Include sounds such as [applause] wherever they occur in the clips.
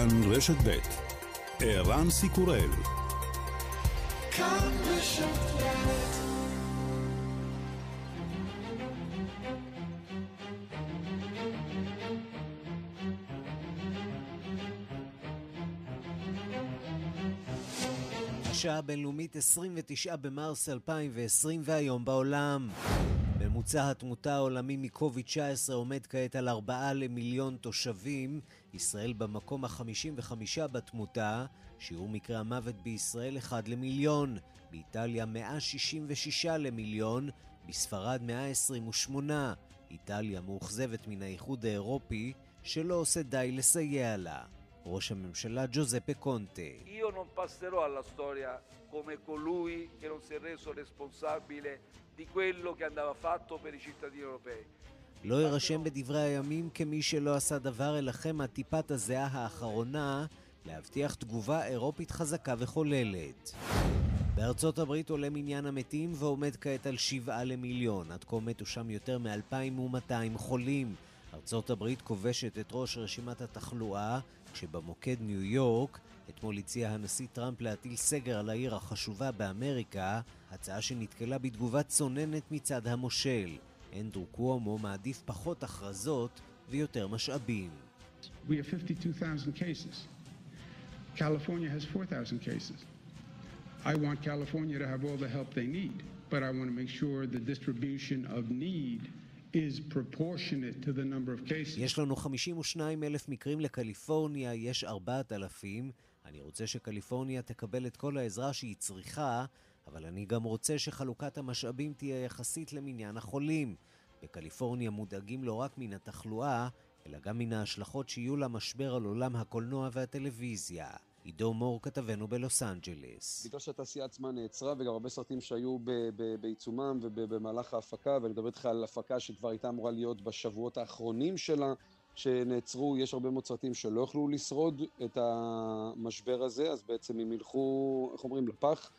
כאן רשת ב' ערן סיקורל השעה הבינלאומית 29 במרס 2020 והיום בעולם. ממוצע התמותה העולמי מקוביד-19 עומד כעת על 4 למיליון תושבים. ישראל במקום ה-55 בתמותה, שיעור מקרי המוות בישראל 1 למיליון. באיטליה 166 למיליון, בספרד 128. איטליה מאוכזבת מן האיחוד האירופי, שלא עושה די לסייע לה. ראש הממשלה ג'וזפה קונטה. Io non passerò alla storia come colui di quello che andava fatto per i cittadini europei. לא ארשם בדברי הימים כמי שלא עשה דבר אלחם מהטיפת הזיעה האחרונה להבטיח תגובה אירופית חזקה וכוללת. בארצות הברית עולה מניין המתים ועומד כעת על שבעה למיליון. עד כה מתו שם יותר מ-2,200 חולים. ארצות הברית כובשת את ראש רשימת התחלואה, כשבמוקד ניו יורק, אתמול הציע הנשיא טראמפ להטיל סגר על העיר החשובה באמריקה, הצעה שנתקלה בתגובה צוננת מצד המושל. אנדרו קוומו מעדיף פחות הכרזות ויותר משאבים. We have 52,000 cases. California has 4,000 cases. I want California to have all the help they need, but I want to make sure the distribution of need is proportionate to the number of cases. יש לנו 52 אלף מקרים לקליפורניה, יש 4,000. אני רוצה שקליפורניה תקבל את כל העזרה שהיא צריכה, אבל אני גם רוצה שחלוקת המשאבים תהיה יחסית למניין החולים. בקליפורניה מודאגים לא רק מן התחלואה, אלא גם מן ההשלכות שיהיו למשבר על עולם הקולנוע והטלוויזיה. עידו מור כתבנו בלוס אנג'לס. בגלל שהתעשייה עצמה נעצרה וגם הרבה סרטים שהיו בעיצומם ובמהלך ההפקה, ואני מדבר איתך על הפקה שכבר הייתה אמורה להיות בשבועות האחרונים שלה, שנעצרו, יש הרבה מאוד סרטים שלא יכלו לשרוד את המשבר הזה, אז בעצם הם ילכו, איך אומרים, לפח.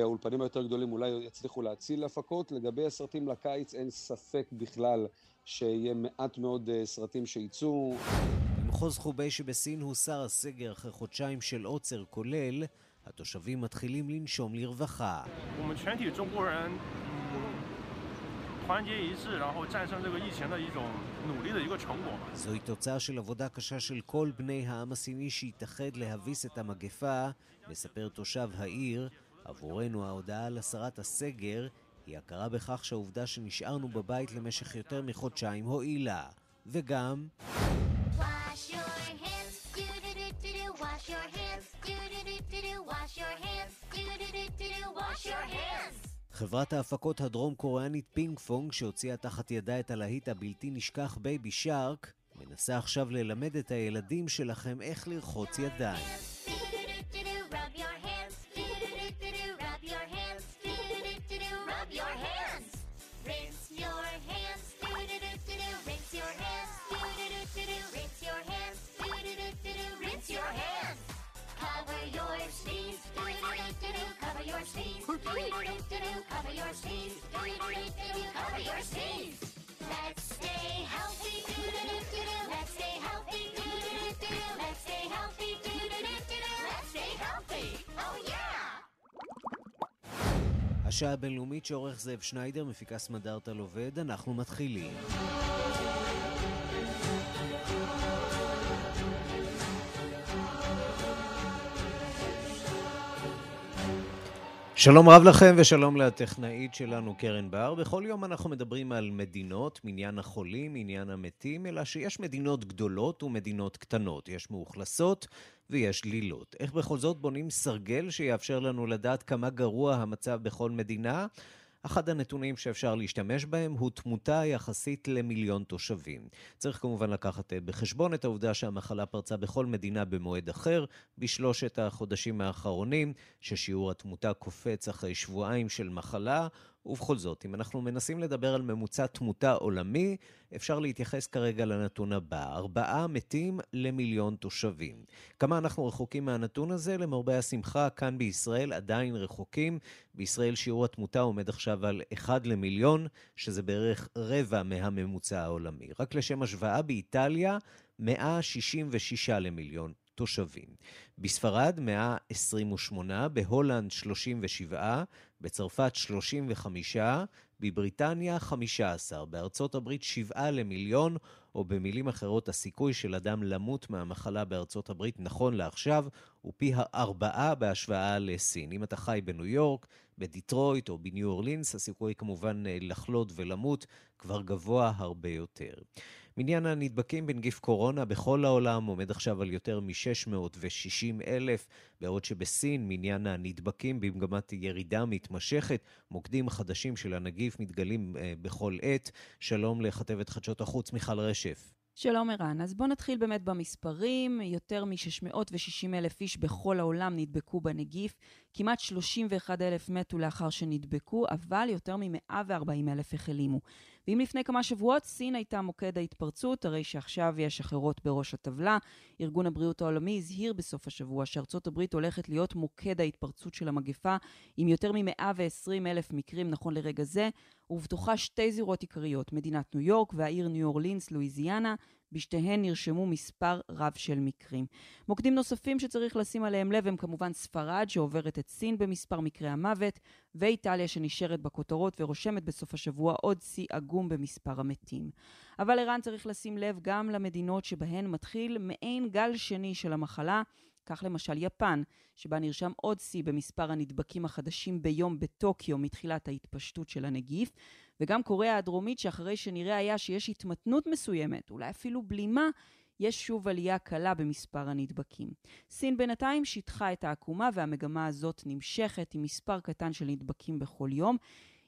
האולפנים היותר גדולים אולי יצליחו להציל הפקות. לגבי הסרטים לקיץ אין ספק בכלל שיהיה מעט מאוד סרטים שייצאו. במחוז חובי שבסין הוסר הסגר אחרי חודשיים של עוצר כולל, התושבים מתחילים לנשום לרווחה. זוהי תוצאה של עבודה קשה של כל בני העם הסיני שהתאחד להביס את המגפה, מספר תושב העיר. עבורנו ההודעה על הסרת הסגר היא הכרה בכך שהעובדה שנשארנו בבית למשך יותר מחודשיים הועילה. וגם... חברת ההפקות הדרום קוריאנית פינקפונג, שהוציאה תחת ידה את הלהיט הבלתי נשכח בייבי שרק, מנסה עכשיו ללמד את הילדים שלכם איך לרחוץ ידיים. Oh! השעה הבינלאומית שעורך זאב שניידר, מפיקה סמדארטה לובד, אנחנו מתחילים. שלום רב לכם ושלום לטכנאית שלנו קרן בר. בכל יום אנחנו מדברים על מדינות, מניין החולים, מניין המתים, אלא שיש מדינות גדולות ומדינות קטנות. יש מאוכלסות ויש דלילות. איך בכל זאת בונים סרגל שיאפשר לנו לדעת כמה גרוע המצב בכל מדינה? אחד הנתונים שאפשר להשתמש בהם הוא תמותה יחסית למיליון תושבים. צריך כמובן לקחת אה, בחשבון את העובדה שהמחלה פרצה בכל מדינה במועד אחר, בשלושת החודשים האחרונים, ששיעור התמותה קופץ אחרי שבועיים של מחלה, ובכל זאת, אם אנחנו מנסים לדבר על ממוצע תמותה עולמי, אפשר להתייחס כרגע לנתון הבא, ארבעה מתים למיליון תושבים. כמה אנחנו רחוקים מהנתון הזה? למרבה השמחה, כאן בישראל עדיין רחוקים. בישראל שיעור התמותה עומד עכשיו על אחד למיליון, שזה בערך רבע מהממוצע העולמי. רק לשם השוואה, באיטליה 166 למיליון. תושבים. בספרד 128, בהולנד 37, בצרפת 35, בבריטניה 15, בארצות הברית 7 למיליון, או במילים אחרות, הסיכוי של אדם למות מהמחלה בארצות הברית נכון לעכשיו הוא פי ארבעה בהשוואה לסין. אם אתה חי בניו יורק, בדיטרויט או בניו אורלינס, הסיכוי כמובן לחלות ולמות כבר גבוה הרבה יותר. מניין הנדבקים בנגיף קורונה בכל העולם עומד עכשיו על יותר מ-660 אלף, בעוד שבסין מניין הנדבקים במגמת ירידה מתמשכת, מוקדים חדשים של הנגיף מתגלים אה, בכל עת. שלום לכתבת חדשות החוץ מיכל רשף. שלום ערן, אז בואו נתחיל באמת במספרים. יותר מ-660 אלף איש בכל העולם נדבקו בנגיף, כמעט 31 אלף מתו לאחר שנדבקו, אבל יותר מ-140 אלף החלימו. ואם לפני כמה שבועות סין הייתה מוקד ההתפרצות, הרי שעכשיו יש אחרות בראש הטבלה. ארגון הבריאות העולמי הזהיר בסוף השבוע שארצות הברית הולכת להיות מוקד ההתפרצות של המגפה, עם יותר מ-120 אלף מקרים נכון לרגע זה, ובתוכה שתי זירות עיקריות, מדינת ניו יורק והעיר ניו אורלינס, לואיזיאנה, בשתיהן נרשמו מספר רב של מקרים. מוקדים נוספים שצריך לשים עליהם לב הם כמובן ספרד, שעוברת את סין במספר מקרי המוות, ואיטליה שנשארת בכותרות ורושמת בסוף השבוע עוד שיא עגום במספר המתים. אבל ערן צריך לשים לב גם למדינות שבהן מתחיל מעין גל שני של המחלה, כך למשל יפן, שבה נרשם עוד שיא במספר הנדבקים החדשים ביום בטוקיו מתחילת ההתפשטות של הנגיף, וגם קוריאה הדרומית, שאחרי שנראה היה שיש התמתנות מסוימת, אולי אפילו בלימה, יש שוב עלייה קלה במספר הנדבקים. סין בינתיים שיטחה את העקומה והמגמה הזאת נמשכת עם מספר קטן של נדבקים בכל יום.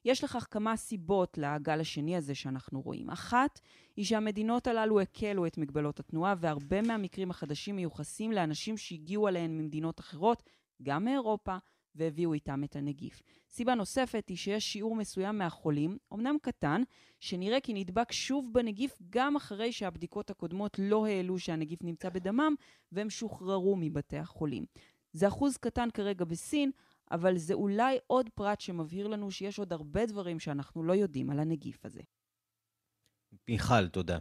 יש לכך כמה סיבות לגל השני הזה שאנחנו רואים. אחת היא שהמדינות הללו הקלו את מגבלות התנועה והרבה מהמקרים החדשים מיוחסים לאנשים שהגיעו עליהן ממדינות אחרות, גם מאירופה, והביאו איתם את הנגיף. סיבה נוספת היא שיש שיעור מסוים מהחולים, אמנם קטן, שנראה כי נדבק שוב בנגיף גם אחרי שהבדיקות הקודמות לא העלו שהנגיף נמצא בדמם, והם שוחררו מבתי החולים. זה אחוז קטן כרגע בסין, אבל זה אולי עוד פרט שמבהיר לנו שיש עוד הרבה דברים שאנחנו לא יודעים על הנגיף הזה. מיכל, תודה.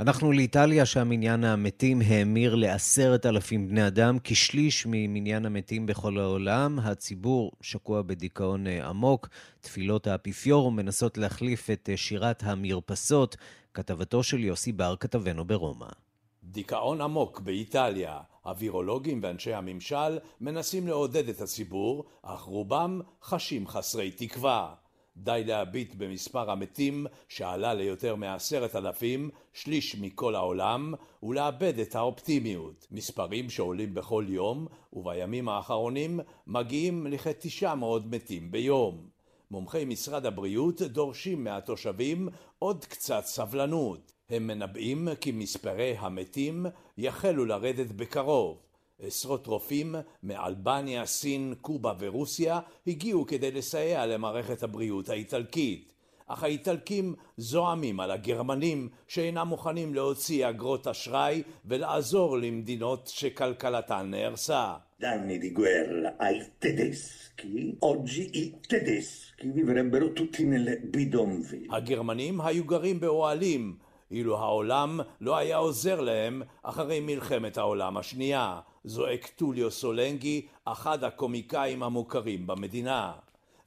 אנחנו לאיטליה, שם מניין המתים האמיר לעשרת אלפים בני אדם, כשליש ממניין המתים בכל העולם. הציבור שקוע בדיכאון אה, עמוק. תפילות האפיפיור מנסות להחליף את אה, שירת המרפסות. כתבתו של יוסי בר, כתבנו ברומא. דיכאון עמוק באיטליה. הווירולוגים ואנשי הממשל מנסים לעודד את הציבור, אך רובם חשים חסרי תקווה. די להביט במספר המתים שעלה ליותר מעשרת אלפים, שליש מכל העולם, ולאבד את האופטימיות. מספרים שעולים בכל יום, ובימים האחרונים מגיעים לכתשע מאות מתים ביום. מומחי משרד הבריאות דורשים מהתושבים עוד קצת סבלנות. הם מנבאים כי מספרי המתים יחלו לרדת בקרוב. עשרות רופאים מאלבניה, סין, קובה ורוסיה הגיעו כדי לסייע למערכת הבריאות האיטלקית. אך האיטלקים זועמים על הגרמנים שאינם מוכנים להוציא אגרות אשראי ולעזור למדינות שכלכלתן נהרסה. Danni di guerra ai tedeschi, oggi i tedeschi vivrebbero tutti nelle bidonville. הגרמנים היו גרים באוהלים, אילו העולם לא היה עוזר להם אחרי מלחמת העולם השנייה. זועק טוליו סולנגי, אחד הקומיקאים המוכרים במדינה.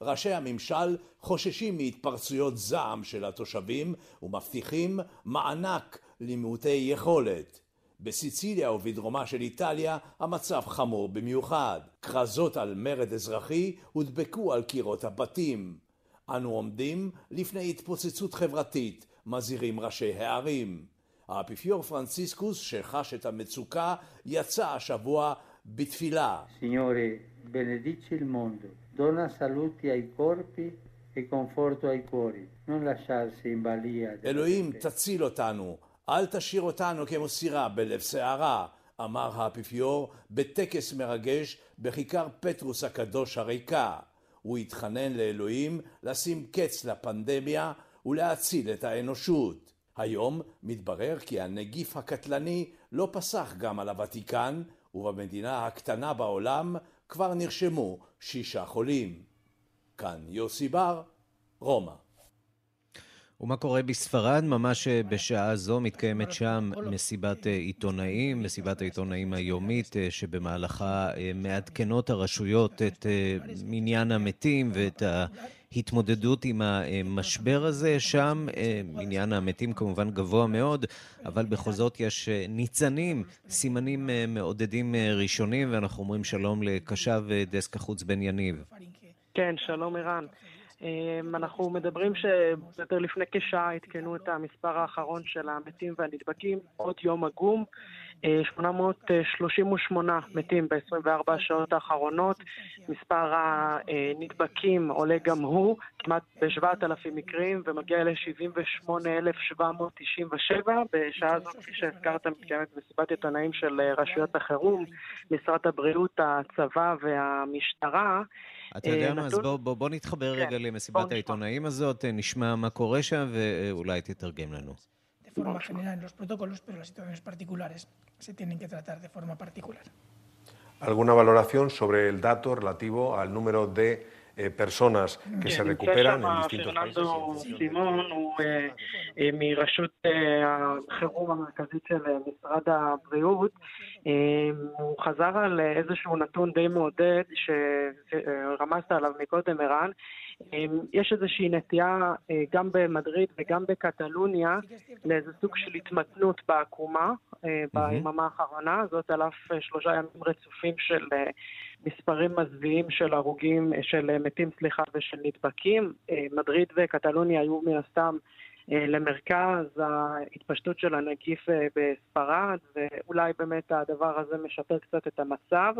ראשי הממשל חוששים מהתפרצויות זעם של התושבים ומבטיחים מענק למעוטי יכולת. בסיציליה ובדרומה של איטליה המצב חמור במיוחד. כרזות על מרד אזרחי הודבקו על קירות הבתים. אנו עומדים לפני התפוצצות חברתית, מזהירים ראשי הערים. האפיפיור פרנציסקוס, שחש את המצוקה, יצא השבוע בתפילה. סיניורי, benedici il mondo, dona saluti ai corpi e conforto ai cuori, non lasciarsi in balia. אלוהים, תציל אותנו, אל תשאיר אותנו כמו סירה בלב סערה, אמר האפיפיור בטקס מרגש בכיכר פטרוס הקדוש הריקה. הוא התחנן לאלוהים לשים קץ לפנדמיה ולהציל את האנושות. היום מתברר כי הנגיף הקטלני לא פסח גם על הוותיקן, ובמדינה הקטנה בעולם כבר נרשמו שישה חולים. כאן יוסי בר, רומא. ומה קורה בספרד? ממש אה, בשעה זו מתקיימת שם מסיבת אה, עיתונאים, מסיבת העיתונאים היומית, אה, שבמהלכה מעדכנות הרשויות את מניין המתים ואת ההתמודדות עם המשבר הזה. שם מניין המתים כמובן גבוה מאוד, אבל בכל זאת יש ניצנים, סימנים מעודדים ראשונים, ואנחנו אומרים שלום לקשב דסק החוץ בן יניב. כן, שלום ערן. אמ, אנחנו מדברים שיותר לפני כשעה עדכנו את המספר האחרון של המתים והנדבקים, עוד יום עגום, 838 אה, מתים ב-24 השעות האחרונות, מספר הנדבקים עולה גם הוא, כמעט ב-7,000 מקרים, ומגיע ל-78,797. בשעה הזאת, כפי שהזכרת, מתקיימת מסיבת עיתונאים של אה, רשויות החירום, משרד הבריאות, הצבא והמשטרה. אתה יודע אה, מה, אז בוא, בוא, בוא נתחבר כן. רגע למסיבת העיתונאים הזאת, אה, נשמע מה קורה שם ואולי תתרגם לנו. de forma general en los protocolos, pero las situaciones particulares se tienen que tratar de forma particular. ¿Alguna valoración sobre el dato relativo al número de personas que se recuperan en distintos países. סימון הוא מרשות החירום המרכזית של משרד הבריאות. הוא חזר על איזשהו נתון די מעודד שרמזת עליו מקודם, ערן. יש איזושהי נטייה גם במדריד וגם בקטלוניה לאיזה סוג של התמתנות בעקומה ביממה האחרונה, זאת על אף שלושה ימים רצופים של מספרים מזוויעים של הרוגים, של מתים, סליחה, ושל נדבקים. אה, מדריד וקטלוניה היו מן הסתם אה, למרכז ההתפשטות של הנגיף אה, בספרד, ואולי באמת הדבר הזה משפר קצת את המצב.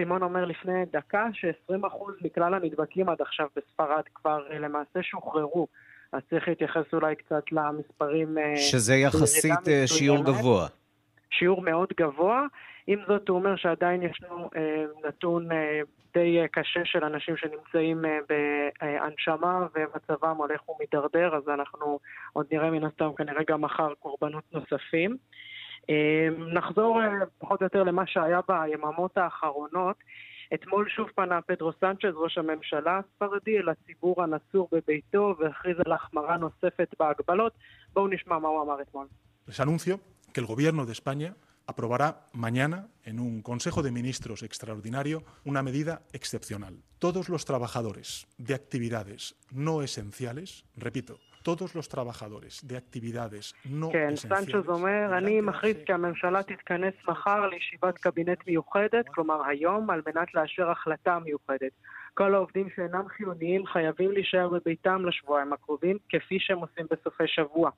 סימון אומר לפני דקה ש-20% מכלל הנדבקים עד עכשיו בספרד כבר למעשה שוחררו. אז צריך להתייחס אולי קצת למספרים... שזה יחסית שיעור גבוה. שיעור מאוד גבוה. עם זאת, הוא אומר שעדיין ישנו אה, נתון אה, די קשה של אנשים שנמצאים אה, בהנשמה ומצבם הולך ומידרדר, אז אנחנו עוד נראה מן הסתם כנראה גם מחר קורבנות נוספים. אה, נחזור אה, פחות או יותר למה שהיה ביממות האחרונות. אתמול שוב פנה פדרו סנצ'ז, ראש הממשלה הספרדי, אל הציבור הנצור בביתו והכריז על החמרה נוספת בהגבלות. בואו נשמע מה הוא אמר אתמול. Les anuncio que el gobierno de España aprobará mañana en un Consejo de Ministros extraordinario una medida excepcional. Todos los trabajadores de actividades no esenciales, repito, todos los trabajadores de actividades no כן, סנצ'ז אומר, אני מכריז כי הממשלה תתכנס מחר לישיבת קבינט מיוחדת, כלומר היום, על מנת לאשר החלטה מיוחדת. כל העובדים שאינם חיוניים חייבים להישאר בביתם לשבועיים הקרובים, כפי שהם עושים בסופי שבוע.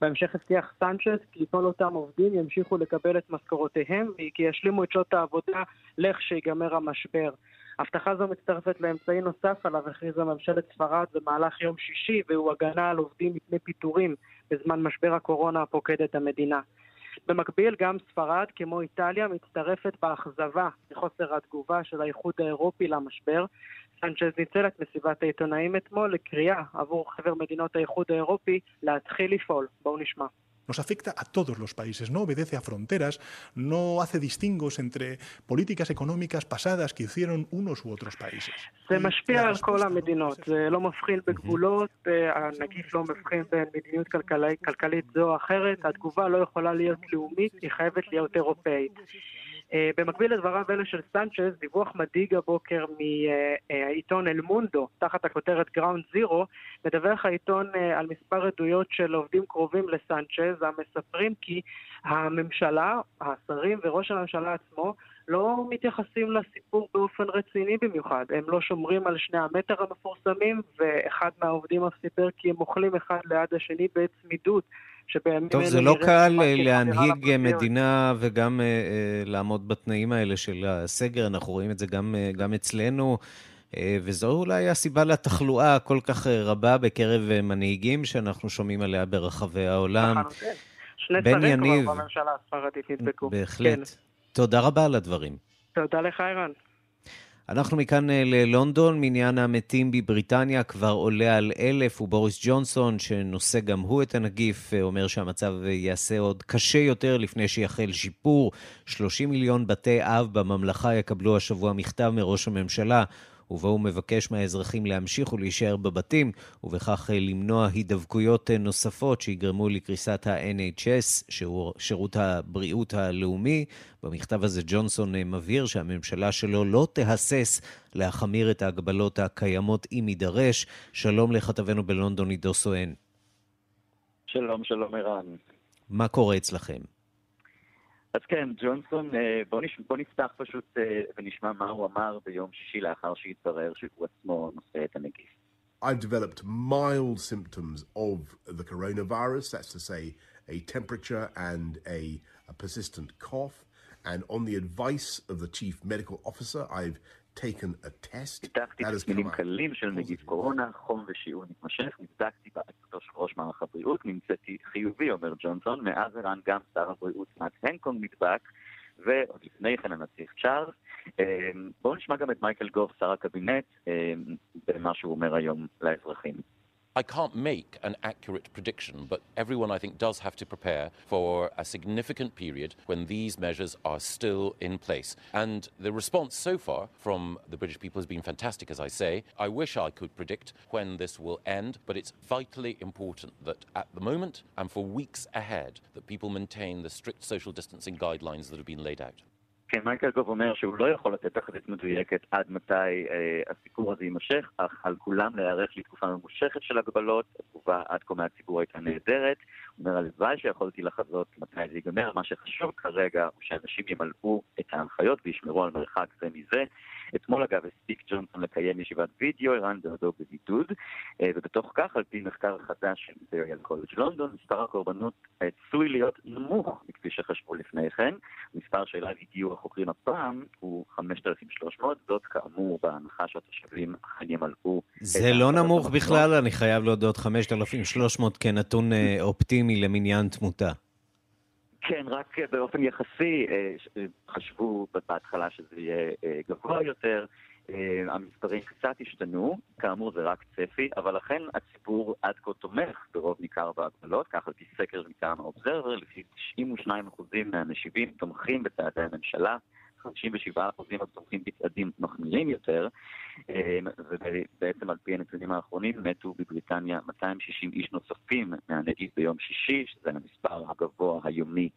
בהמשך הבטיח סנצ'ס כי כל אותם עובדים ימשיכו לקבל את משכורותיהם וכי ישלימו את שעות העבודה לכשיגמר המשבר. הבטחה זו מצטרפת לאמצעי נוסף עליו הכריזה ממשלת ספרד במהלך יום שישי והוא הגנה על עובדים מפני פיטורים בזמן משבר הקורונה הפוקד את המדינה. במקביל, גם ספרד, כמו איטליה, מצטרפת באכזבה מחוסר התגובה של האיחוד האירופי למשבר, סנצ'ז ניצל את מסיבת העיתונאים אתמול לקריאה עבור חבר מדינות האיחוד האירופי להתחיל לפעול. בואו נשמע. Nos afecta a todos los países, no obedece a fronteras, no hace distingos entre políticas económicas pasadas que hicieron unos u otros países. זה משפיע על כל המדינות, זה לא מבחין בגבולות, הנגיף לא מבחין בין מדיניות כלכלית זו או אחרת, התגובה לא יכולה להיות לאומית, היא חייבת להיות אירופאית. אה, במקביל לדבריו אלה של סנצ'ז, דיווח מדאיג הבוקר מהעיתון אל מונדו, תחת הכותרת גראונד זירו, מדווח העיתון אה, על מספר עדויות של עובדים קרובים לסנצ'ז, המספרים כי הממשלה, השרים וראש הממשלה עצמו לא מתייחסים לסיפור באופן רציני במיוחד. הם לא שומרים על שני המטר המפורסמים, ואחד מהעובדים אף סיפר כי הם אוכלים אחד ליד השני בצמידות. טוב, זה לא קל להנהיג מדינה וגם uh, לעמוד בתנאים האלה של הסגר, אנחנו רואים את זה גם, uh, גם אצלנו. וזו אולי הסיבה לתחלואה הכל כך רבה בקרב מנהיגים שאנחנו שומעים עליה ברחבי העולם. נכון, כן. שני שרים כבר בממשלה הספרדית נדבקו. בהחלט. כן. תודה רבה על הדברים. תודה לך, ערן. אנחנו מכאן אה, ללונדון, מניין המתים בבריטניה כבר עולה על אלף, ובוריס ג'ונסון, שנושא גם הוא את הנגיף, אה, אומר שהמצב יעשה עוד קשה יותר לפני שיחל שיפור. 30 מיליון בתי אב בממלכה יקבלו השבוע מכתב מראש הממשלה, ובו הוא מבקש מהאזרחים להמשיך ולהישאר בבתים, ובכך למנוע הידבקויות נוספות שיגרמו לקריסת ה-NHS, שירות הבריאות הלאומי. במכתב הזה ג'ונסון מבהיר שהממשלה שלו לא תהסס להחמיר את ההגבלות הקיימות אם יידרש. שלום לכתבנו בלונדון עידו סואן. שלום, שלום ערן. מה קורה אצלכם? אז כן, ג'ונסון, אה, בוא, נש... בוא נפתח פשוט אה, ונשמע מה הוא אמר ביום שישי לאחר שהתברר שהוא עצמו נושא את הנגיף. I've developed mild symptoms of the coronavirus, that's to say, a temperature and a, a persistent cough. And on the advice of the chief medical officer, I've taken a test. פיתחתי תסמינים קלים של נגיף קורונה, חום ושיעור מתמשך, נבדקתי בעצתו של ראש מערך הבריאות, נמצאתי חיובי, אומר ג'ונסון, מאז ערן גם שר הבריאות מאט הנקונג נדבק, ועוד לפני כן הנציך צ'ארלס. בואו נשמע גם את מייקל גוף, שר הקבינט, במה שהוא אומר היום לאזרחים. I can't make an accurate prediction, but everyone, I think, does have to prepare for a significant period when these measures are still in place. And the response so far from the British people has been fantastic, as I say. I wish I could predict when this will end, but it's vitally important that at the moment and for weeks ahead, that people maintain the strict social distancing guidelines that have been laid out. כן, מייקל גוב אומר שהוא לא יכול לתת תחזית מדויקת עד מתי אה, הסיפור הזה יימשך, אך על כולם להיערך לתקופה ממושכת של הגבלות, התגובה עד כה מהציבור הייתה נהדרת. הוא אומר, הלוואי שיכולתי לחזות מתי זה ייגמר, מה שחשוב כרגע הוא שאנשים ימלאו את ההנחיות וישמרו על מרחק זה מזה. אתמול אגב הספיק ג'ונסון לקיים ישיבת וידאו, ערן בעודו בבידוד, אה, ובתוך כך, על פי מחקר חדש של אימפריאל קולג' לונדון, מספר הקורבנות עשוי להיות נמוך מכפי שחשבו לפני כן. מספר שאליו הגיעו החוקרים הפעם הוא 5,300, זאת כאמור בהנחה שהתושבים אכן ימלאו... זה לא נמוך בכלל, אני חייב להודות 5,300 כנתון אה, אופטימי למניין תמותה. כן, רק באופן יחסי אה, חשבו בהתחלה שזה יהיה אה, גבוה יותר. המספרים קצת השתנו, כאמור זה רק צפי, אבל לכן הציבור עד כה תומך ברוב ניכר בהגבלות, כך על פי סקר מטעם האובזרבר, לפי 92% מהמשיבים תומכים בצעדי הממשלה, 57% תומכים בצעדים מחמירים יותר, ובעצם על פי הנתונים האחרונים מתו בבריטניה 260 איש נוספים מהנגיף ביום שישי, שזה המספר הגבוה היומי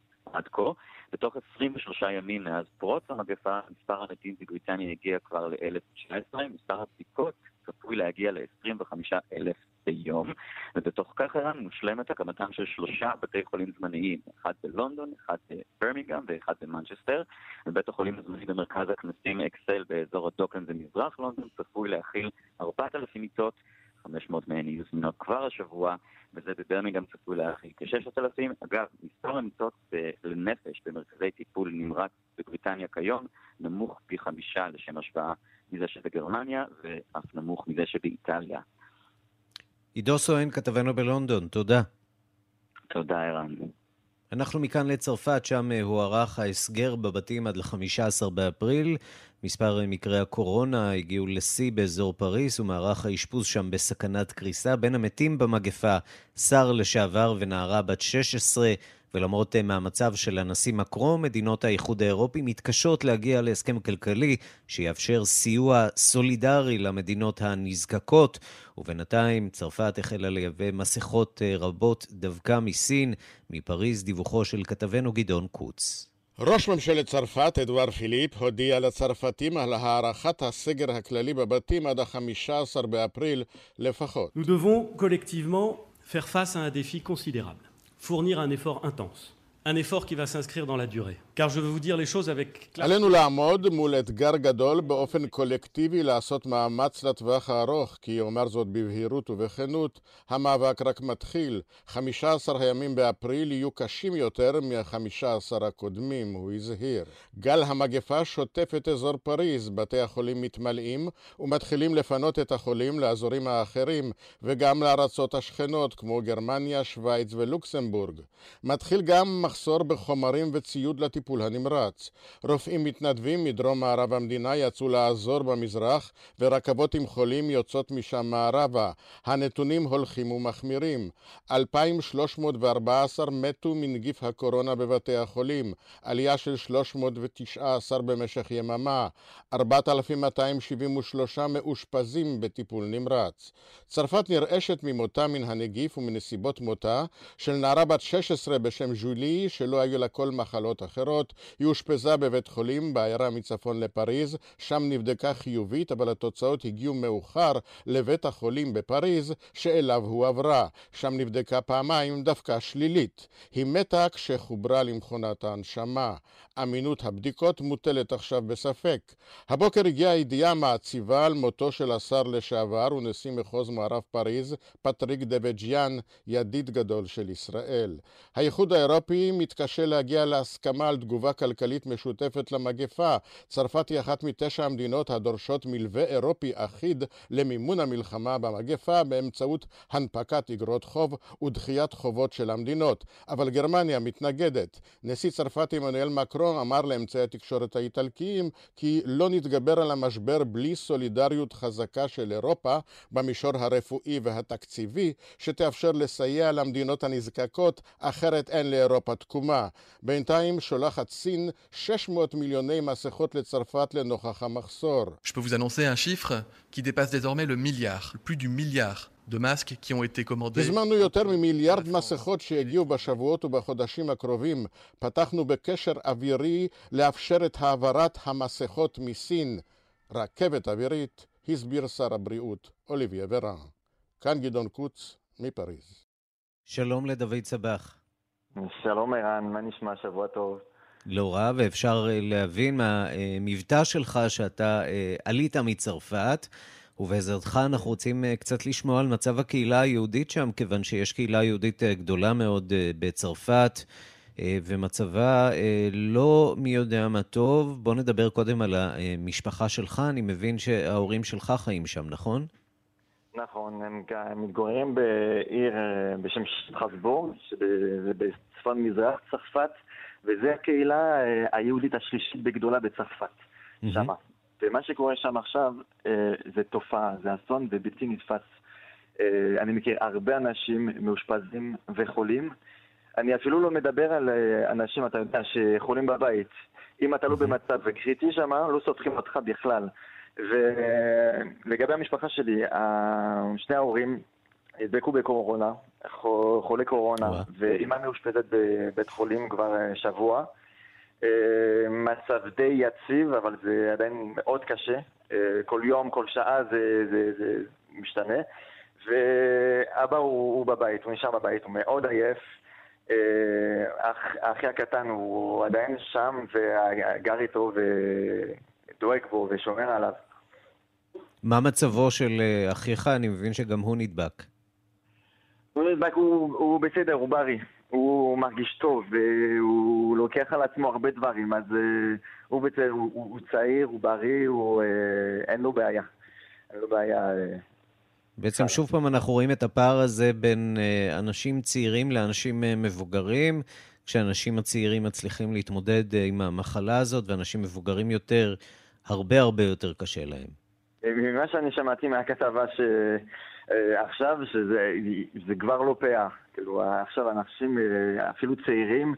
23 ימים מאז פרוץ המגפה, מספר המתים בבריטניה הגיע כבר ל-1,019, מספר הבדיקות צפוי להגיע ל-25,000 ביום, ובתוך כך ערן מושלמת הקמתם של שלושה בתי חולים זמניים, אחד בלונדון, אחד בברמיגאם ואחד במנצ'סטר, ובית החולים הזמני במרכז הכנסים אקסל באזור הדוקן במזרח לונדון צפוי להכיל 4,000 מיטות 500 מהן יהיו זמינות כבר השבוע, וזה בברמיגם צפוי להכיל כ-6,000. אגב, מספר המיטות לנפש במרכזי טיפול נמרץ בבריטניה כיום נמוך פי חמישה לשם השוואה מזה שבגרמניה, ואף נמוך מזה שבאיטליה. עידו סואן, כתבנו בלונדון, תודה. תודה, ערן. אנחנו מכאן לצרפת, שם הוארך ההסגר בבתים עד ל-15 באפריל. מספר מקרי הקורונה הגיעו לשיא באזור פריס, ומערך האשפוז שם בסכנת קריסה. בין המתים במגפה, שר לשעבר ונערה בת 16, ולמרות מאמציו של הנשיא מקרו, מדינות האיחוד האירופי מתקשות להגיע להסכם כלכלי שיאפשר סיוע סולידרי למדינות הנזקקות, ובינתיים צרפת החלה לייבא מסכות רבות דווקא מסין. מפריז דיווחו של כתבנו גדעון קוץ. ראש ממשלת צרפת, אדואר פיליפ, הודיע לצרפתים על הארכת הסגר הכללי בבתים עד ה-15 באפריל לפחות. Nous devons collectivement faire face à un défi considérable, fournir un effort intense, un effort qui va s'inscrire dans la durée. Car je veux vous dire les choses avec... עלינו לעמוד מול אתגר גדול באופן קולקטיבי לעשות מאמץ לטווח הארוך, כי אומר זאת בבהירות ובכנות, המאבק רק מתחיל. 15 הימים באפריל יהיו קשים יותר מה-15 הקודמים, הוא הזהיר. גל המגפה שוטף את אזור פריז, בתי החולים מתמלאים ומתחילים לפנות את החולים לאזורים האחרים, וגם לארצות השכנות כמו גרמניה, שווייץ ולוקסמבורג. מתחיל גם מחסור בחומרים וציוד לטיפול הנמרץ. רופאים מתנדבים מדרום מערב המדינה יצאו לעזור במזרח, ורכבות עם חולים יוצאות משם מערבה. הנתונים הולכים ומחמירים. 2,314 מתו מנגיף הקורונה בבתי החולים, עלייה של 319 במשך יממה. 4,273 מאושפזים בטיפול נמרץ. צרפת נרעשת ממותה מן הנגיף ומנסיבות מותה של נערה בת 16 בשם ז'ולי, שלא היו לה כל מחלות אחרות. היא אושפזה בבית חולים בעיירה מצפון לפריז, שם נבדקה חיובית, אבל התוצאות הגיעו מאוחר לבית החולים בפריז, שאליו הועברה. שם נבדקה פעמיים, דווקא שלילית. היא מתה כשחוברה למכונת ההנשמה. אמינות הבדיקות מוטלת עכשיו בספק. הבוקר הגיעה ידיעה מעציבה על מותו של השר לשעבר ונשיא מחוז מערב פריז, פטריק דבג'יאן, ידיד גדול של ישראל. האיחוד האירופי מתקשה להגיע להסכמה על תגובה כלכלית משותפת למגפה. צרפת היא אחת מתשע המדינות הדורשות מלווה אירופי אחיד למימון המלחמה במגפה באמצעות הנפקת אגרות חוב ודחיית חובות של המדינות. אבל גרמניה מתנגדת. נשיא צרפת עמנואל מקרון אמר לאמצעי התקשורת האיטלקיים כי לא נתגבר על המשבר בלי סולידריות חזקה של אירופה במישור הרפואי והתקציבי שתאפשר לסייע למדינות הנזקקות, אחרת אין לאירופה תקומה. בינתיים שולחת סין 600 מיליוני מסכות לצרפת לנוכח המחסור. Je peux vous annoncer un chiffre qui dépasse désormais le milliard, plus du milliard. הזמנו יותר ממיליארד מסכות שהגיעו בשבועות ובחודשים הקרובים. פתחנו בקשר אווירי לאפשר את העברת המסכות מסין. רכבת אווירית, הסביר שר הבריאות אוליביה ורן. כאן גדעון קוץ, מפריז. שלום לדוד צבח. שלום ערן, מה נשמע? שבוע טוב. לא רע, ואפשר להבין מהמבטא שלך שאתה עלית מצרפת. ובעזרתך אנחנו רוצים קצת לשמוע על מצב הקהילה היהודית שם, כיוון שיש קהילה יהודית גדולה מאוד בצרפת, ומצבה לא מי יודע מה טוב. בוא נדבר קודם על המשפחה שלך, אני מבין שההורים שלך חיים שם, נכון? נכון, הם, הם מתגוררים בעיר בשם שטרסבורג, שזה בצפון מזרח צרפת, וזו הקהילה היהודית השלישית בגדולה בצרפת, mm-hmm. שמה. ומה שקורה שם עכשיו זה תופעה, זה אסון ובלתי נתפס. אני מכיר הרבה אנשים מאושפזים וחולים. אני אפילו לא מדבר על אנשים, אתה יודע, שחולים בבית. אם אתה לא במצב קריטי שם, לא סופחים אותך בכלל. ולגבי המשפחה שלי, שני ההורים הדבקו בקורונה, חולי קורונה, ואימא מאושפזת בבית חולים כבר שבוע. מצב די יציב, אבל זה עדיין מאוד קשה. כל יום, כל שעה זה, זה, זה משתנה. ואבא הוא, הוא בבית, הוא נשאר בבית, הוא מאוד עייף. אח, אחי הקטן הוא עדיין שם וגר איתו ודואג בו ושומר עליו. מה מצבו של אחיך? אני מבין שגם הוא נדבק. הוא נדבק, הוא, הוא בסדר, הוא בריא. הוא מרגיש טוב, והוא לוקח על עצמו הרבה דברים, אז הוא, בסדר, הוא, הוא, הוא צעיר, הוא בריא, הוא, אין לו בעיה. אין לו בעיה. בעצם שוב פעם אנחנו רואים את הפער הזה בין אנשים צעירים לאנשים מבוגרים, כשאנשים הצעירים מצליחים להתמודד עם המחלה הזאת, ואנשים מבוגרים יותר, הרבה הרבה יותר קשה להם. ממה שאני שמעתי מהכתבה שעכשיו, שזה כבר לא פאה. כאילו, עכשיו אנשים, אפילו צעירים,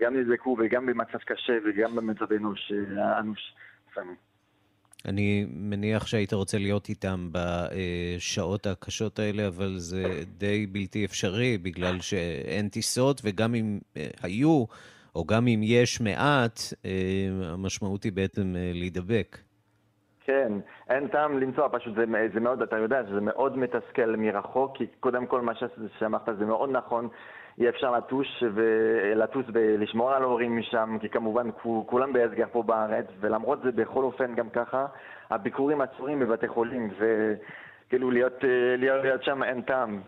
גם נדבקו וגם במצב קשה וגם במצב אנוש, אנוש לפעמים. אני מניח שהיית רוצה להיות איתם בשעות הקשות האלה, אבל זה די בלתי אפשרי, בגלל שאין טיסות, וגם אם היו, או גם אם יש מעט, המשמעות היא בעצם להידבק. כן, אין טעם לנסוע, פשוט זה, זה מאוד, אתה יודע שזה מאוד מתסכל מרחוק, כי קודם כל מה שאמרת זה מאוד נכון, אי אפשר לטוש ולטוס ולשמור על ההורים משם, כי כמובן כולם בהסגר פה בארץ, ולמרות זה בכל אופן גם ככה, הביקורים עצורים בבתי חולים, וכאילו להיות, להיות, להיות שם אין טעם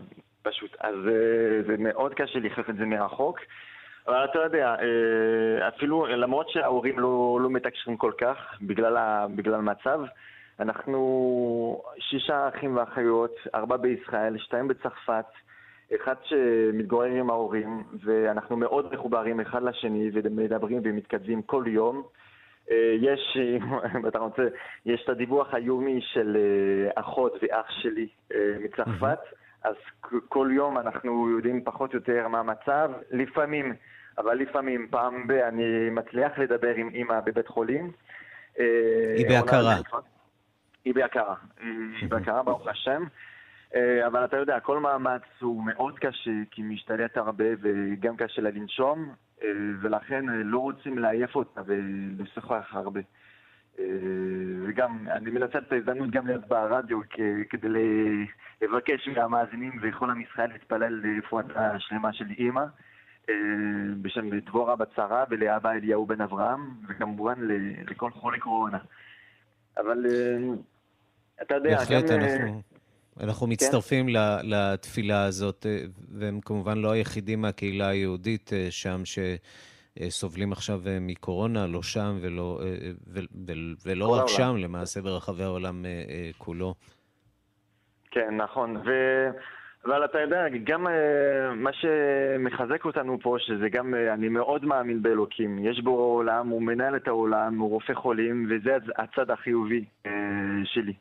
פשוט, אז זה מאוד קשה לחיות את זה מרחוק. אבל אתה יודע, אפילו למרות שההורים לא, לא מתקשרים כל כך בגלל, ה, בגלל המצב, אנחנו שישה אחים ואחיות, ארבע בישראל, שתיים בצרפת, אחד שמתגורר עם ההורים, ואנחנו מאוד מחוברים אחד לשני ומדברים ומתכתבים כל יום. אה, יש, אם אתה רוצה, יש את הדיווח היומי של אה, אחות ואח שלי אה, מצרפת, אז כל יום אנחנו יודעים פחות או יותר מה המצב, לפעמים, אבל לפעמים, פעם ב- אני מצליח לדבר עם אימא בבית חולים. היא בהכרה. היא בהכרה, היא בהכרה ברוך השם. אבל אתה יודע, כל מאמץ הוא מאוד קשה, כי משתלט הרבה וגם קשה לה לנשום, ולכן לא רוצים לעייף אותה ולשוחח הרבה. וגם, אני מנצל את ההזדמנות גם להיות ברדיו כדי לבקש מהמאזינים וכל עם ישראל להתפלל לרפואת השלמה של אימא, בשם דבורה בצרה ולאבא אליהו בן אברהם, וכמובן לכל חולי קורונה. אבל אתה יודע, בהחלט, גם... אנחנו... אנחנו כן? מצטרפים כן? לתפילה הזאת, והם כמובן לא היחידים מהקהילה היהודית שם שסובלים עכשיו מקורונה, לא שם ולא, ולא רק העולם. שם, למעשה ברחבי העולם כולו. כן, נכון. ו... אבל אתה יודע, גם מה שמחזק אותנו פה, שזה גם, אני מאוד מאמין באלוקים. יש בו עולם, הוא מנהל את העולם, הוא רופא חולים, וזה הצד החיובי שלי.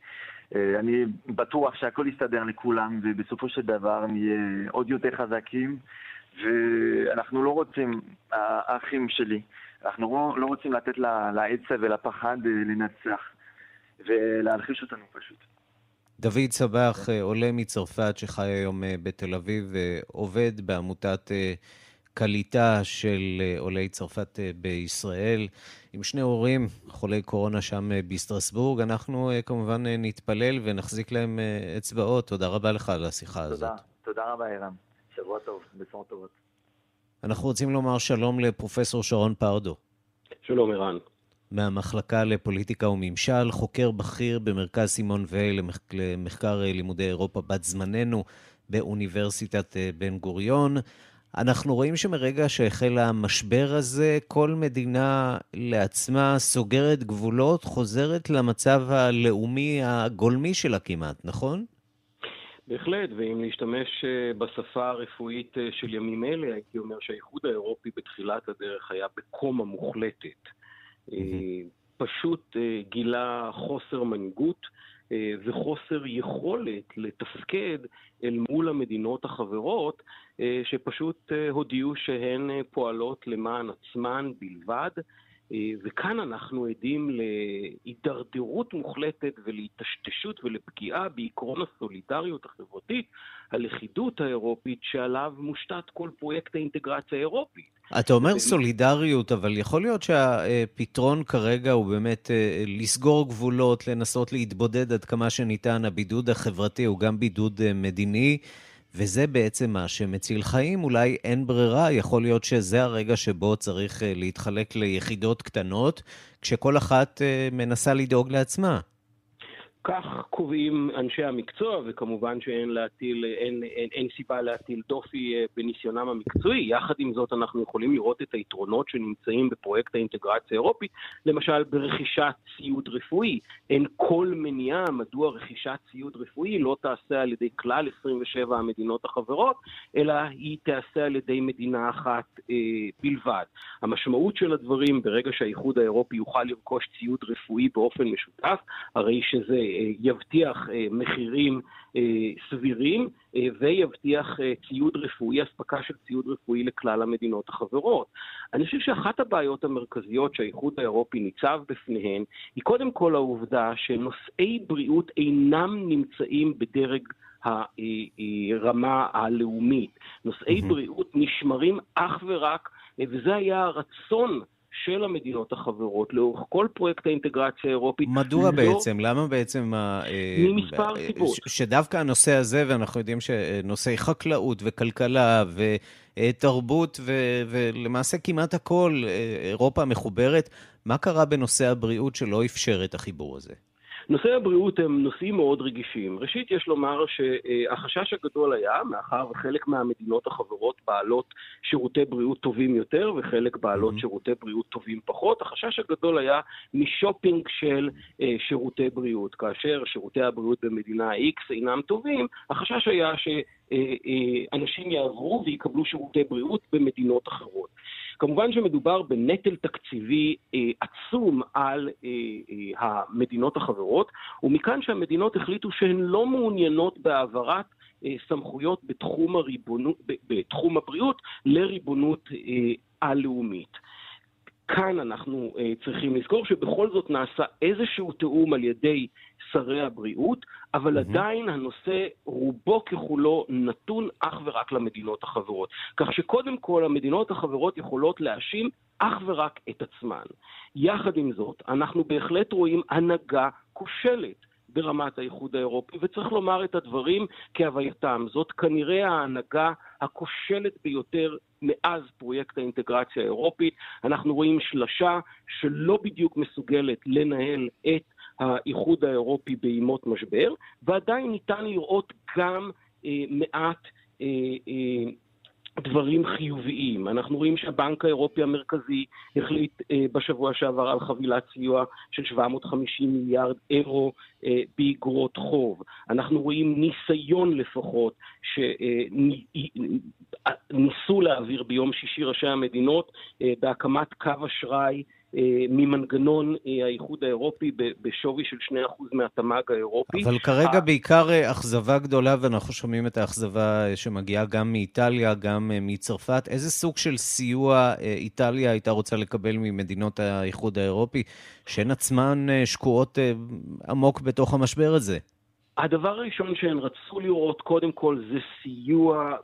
אני בטוח שהכל יסתדר לכולם, ובסופו של דבר נהיה עוד יותר חזקים, ואנחנו לא רוצים, האחים שלי, אנחנו לא, לא רוצים לתת לעצב ולפחד לנצח, ולהלחיש אותנו פשוט. דוד צבח, עולה מצרפת שחי היום בתל אביב, עובד בעמותת קליטה של עולי צרפת בישראל. עם שני הורים, חולי קורונה שם בסטרסבורג. אנחנו כמובן נתפלל ונחזיק להם אצבעות. תודה רבה לך על השיחה תודה, הזאת. תודה רבה, ערן. שבוע טוב, בשורות טובות. אנחנו רוצים לומר שלום לפרופסור שרון פרדו. שלום, ערן. מהמחלקה לפוליטיקה וממשל, חוקר בכיר במרכז סימון וייל למחקר לימודי אירופה בת זמננו באוניברסיטת בן גוריון. אנחנו רואים שמרגע שהחל המשבר הזה, כל מדינה לעצמה סוגרת גבולות, חוזרת למצב הלאומי הגולמי שלה כמעט, נכון? בהחלט, ואם להשתמש בשפה הרפואית של ימים אלה, הייתי אומר שהאיחוד האירופי בתחילת הדרך היה בקומה מוחלטת. פשוט גילה חוסר מנהיגות. וחוסר יכולת לתפקד אל מול המדינות החברות, שפשוט הודיעו שהן פועלות למען עצמן בלבד. וכאן אנחנו עדים להידרדרות מוחלטת ולהיטשטשות ולפגיעה בעקרון הסולידריות החברתית, הלכידות האירופית, שעליו מושתת כל פרויקט האינטגרציה האירופית. אתה אומר סולידריות, אבל יכול להיות שהפתרון כרגע הוא באמת לסגור גבולות, לנסות להתבודד עד כמה שניתן. הבידוד החברתי הוא גם בידוד מדיני. וזה בעצם מה שמציל חיים, אולי אין ברירה, יכול להיות שזה הרגע שבו צריך להתחלק ליחידות קטנות, כשכל אחת מנסה לדאוג לעצמה. כך קובעים אנשי המקצוע, וכמובן שאין להטיל, אין, אין, אין סיבה להטיל דופי בניסיונם המקצועי. יחד עם זאת, אנחנו יכולים לראות את היתרונות שנמצאים בפרויקט האינטגרציה האירופית, למשל ברכישת ציוד רפואי. אין כל מניעה מדוע רכישת ציוד רפואי לא תעשה על ידי כלל 27 המדינות החברות, אלא היא תעשה על ידי מדינה אחת אה, בלבד. המשמעות של הדברים, ברגע שהאיחוד האירופי יוכל לרכוש ציוד רפואי באופן משותף, הרי שזה יבטיח מחירים סבירים ויבטיח ציוד רפואי, אספקה של ציוד רפואי לכלל המדינות החברות. אני חושב שאחת הבעיות המרכזיות שהאיחוד האירופי ניצב בפניהן, היא קודם כל העובדה שנושאי בריאות אינם נמצאים בדרג הרמה הלאומית. נושאי mm-hmm. בריאות נשמרים אך ורק, וזה היה הרצון של המדינות החברות לאורך כל פרויקט האינטגרציה האירופית. מדוע לא... בעצם? למה בעצם... ממספר סיבות. שדווקא הנושא הזה, ואנחנו יודעים שנושאי חקלאות וכלכלה ותרבות ו- ולמעשה כמעט הכל, אירופה מחוברת, מה קרה בנושא הבריאות שלא אפשר את החיבור הזה? נושאי הבריאות הם נושאים מאוד רגישים. ראשית, יש לומר שהחשש הגדול היה, מאחר וחלק מהמדינות החברות בעלות שירותי בריאות טובים יותר, וחלק בעלות mm-hmm. שירותי בריאות טובים פחות, החשש הגדול היה משופינג של אה, שירותי בריאות. כאשר שירותי הבריאות במדינה X אינם טובים, החשש היה ש... אנשים יעברו ויקבלו שירותי בריאות במדינות אחרות. כמובן שמדובר בנטל תקציבי אה, עצום על אה, אה, המדינות החברות, ומכאן שהמדינות החליטו שהן לא מעוניינות בהעברת אה, סמכויות בתחום, הריבונות, בתחום הבריאות לריבונות אה, הלאומית. כאן אנחנו אה, צריכים לזכור שבכל זאת נעשה איזשהו תיאום על ידי שרי הבריאות, אבל mm-hmm. עדיין הנושא רובו ככולו נתון אך ורק למדינות החברות. כך שקודם כל המדינות החברות יכולות להאשים אך ורק את עצמן. יחד עם זאת, אנחנו בהחלט רואים הנהגה כושלת. ברמת האיחוד האירופי, וצריך לומר את הדברים כהווייתם. זאת כנראה ההנהגה הכושלת ביותר מאז פרויקט האינטגרציה האירופית. אנחנו רואים שלשה שלא בדיוק מסוגלת לנהל את האיחוד האירופי בימות משבר, ועדיין ניתן לראות גם אה, מעט אה, אה, דברים חיוביים. אנחנו רואים שהבנק האירופי המרכזי החליט אה, בשבוע שעבר על חבילת סיוע של 750 מיליארד אירו אה, באגרות חוב. אנחנו רואים ניסיון לפחות שניסו אה, להעביר ביום שישי ראשי המדינות אה, בהקמת קו אשראי אה, ממנגנון אה, האיחוד האירופי בשווי של 2% מהתמ"ג האירופי. אבל כרגע בעיקר אה, אכזבה גדולה, ואנחנו שומעים את האכזבה שמגיעה גם מאיטליה, גם מצרפת. איזה סוג של סיוע איטליה הייתה רוצה לקבל ממדינות האיחוד האירופי, שהן עצמן שקועות עמוק בתוך המשבר הזה? הדבר הראשון שהן רצו לראות קודם כל זה סיוע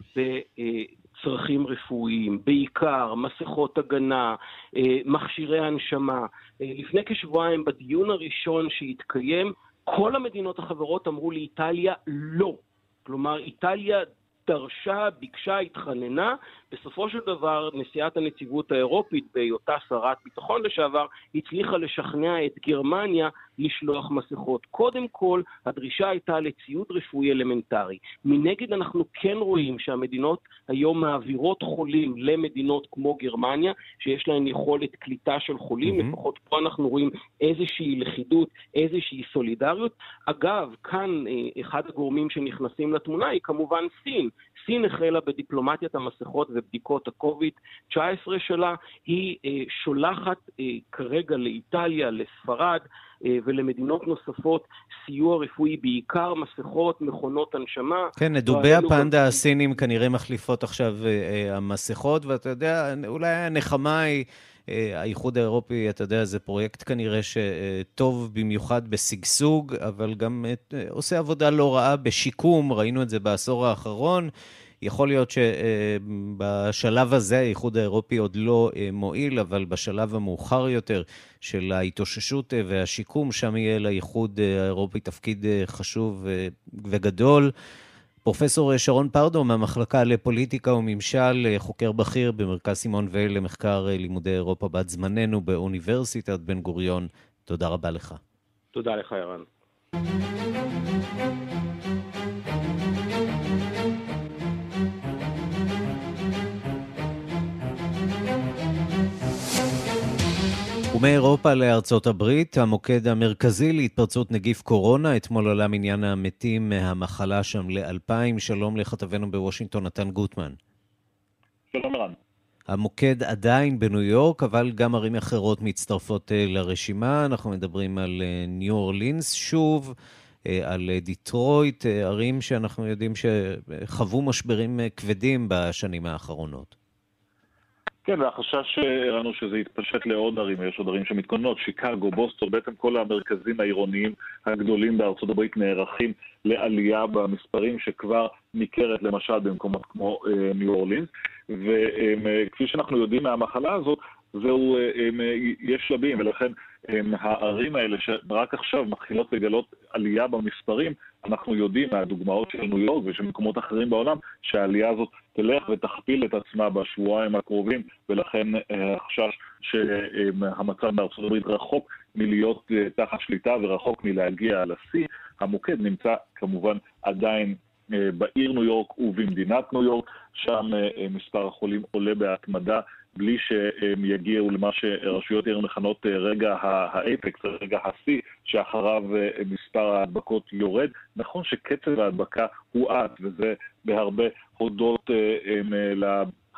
צרכים רפואיים, בעיקר מסכות הגנה, אה, מכשירי הנשמה. אה, לפני כשבועיים, בדיון הראשון שהתקיים, כל המדינות החברות אמרו לאיטליה לא. כלומר, איטליה דרשה, ביקשה, התחננה. בסופו של דבר, נשיאת הנציבות האירופית, בהיותה שרת ביטחון לשעבר, הצליחה לשכנע את גרמניה לשלוח מסכות. קודם כל, הדרישה הייתה לציוד רפואי אלמנטרי. מנגד, אנחנו כן רואים שהמדינות היום מעבירות חולים למדינות כמו גרמניה, שיש להן יכולת קליטה של חולים, mm-hmm. לפחות פה אנחנו רואים איזושהי לכידות, איזושהי סולידריות. אגב, כאן אה, אחד הגורמים שנכנסים לתמונה היא כמובן סין. סין החלה בדיפלומטיית המסכות ובדיקות ה-COVID-19 שלה, היא אה, שולחת אה, כרגע לאיטליה, לספרד אה, ולמדינות נוספות סיוע רפואי, בעיקר מסכות, מכונות הנשמה. כן, דובי הפנדה גם... הסינים כנראה מחליפות עכשיו אה, אה, המסכות, ואתה יודע, אולי הנחמה היא... האיחוד האירופי, אתה יודע, זה פרויקט כנראה שטוב במיוחד בשגשוג, אבל גם עושה עבודה לא רעה בשיקום, ראינו את זה בעשור האחרון. יכול להיות שבשלב הזה האיחוד האירופי עוד לא מועיל, אבל בשלב המאוחר יותר של ההתאוששות והשיקום, שם יהיה לאיחוד האירופי תפקיד חשוב וגדול. פרופסור שרון פרדו מהמחלקה לפוליטיקה וממשל, חוקר בכיר במרכז סימון וייל למחקר לימודי אירופה בת זמננו באוניברסיטת בן גוריון, תודה רבה לך. תודה לך, ערן. ומאירופה לארצות הברית, המוקד המרכזי להתפרצות נגיף קורונה, אתמול עלה מניין המתים מהמחלה שם לאלפיים. שלום לכתבנו בוושינגטון, נתן גוטמן. שלום רן. המוקד עדיין בניו יורק, אבל גם ערים אחרות מצטרפות אה, לרשימה. אנחנו מדברים על אה, ניו אורלינס שוב, אה, על דיטרויט, ערים שאנחנו יודעים שחוו משברים כבדים בשנים האחרונות. כן, והחשש שלנו שזה יתפשט לעוד ערים, יש עוד ערים שמתכוננות, שיקגו, בוסטון, בעצם כל המרכזים העירוניים הגדולים בארצות הברית נערכים לעלייה במספרים שכבר ניכרת למשל במקומות כמו אה, ניו אורלינס, וכפי שאנחנו יודעים מהמחלה הזאת, זהו, אה, יש שלבים, ולכן הערים האלה שרק עכשיו מתחילות לגלות עלייה במספרים, אנחנו יודעים מהדוגמאות של ניו יורק ושל מקומות אחרים בעולם שהעלייה הזאת תלך ותכפיל את עצמה בשבועיים הקרובים, ולכן אה, החשש שהמצב בארצות הברית רחוק מלהיות אה, תחת שליטה ורחוק מלהגיע לשיא. המוקד נמצא כמובן עדיין אה, בעיר ניו יורק ובמדינת ניו יורק, שם מספר החולים עולה בהתמדה בלי שהם יגיעו למה שרשויות עיר מכנות רגע האפקס, רגע השיא, שאחריו מספר ההדבקות יורד. נכון שקצב ההדבקה הואט, וזה בהרבה הודות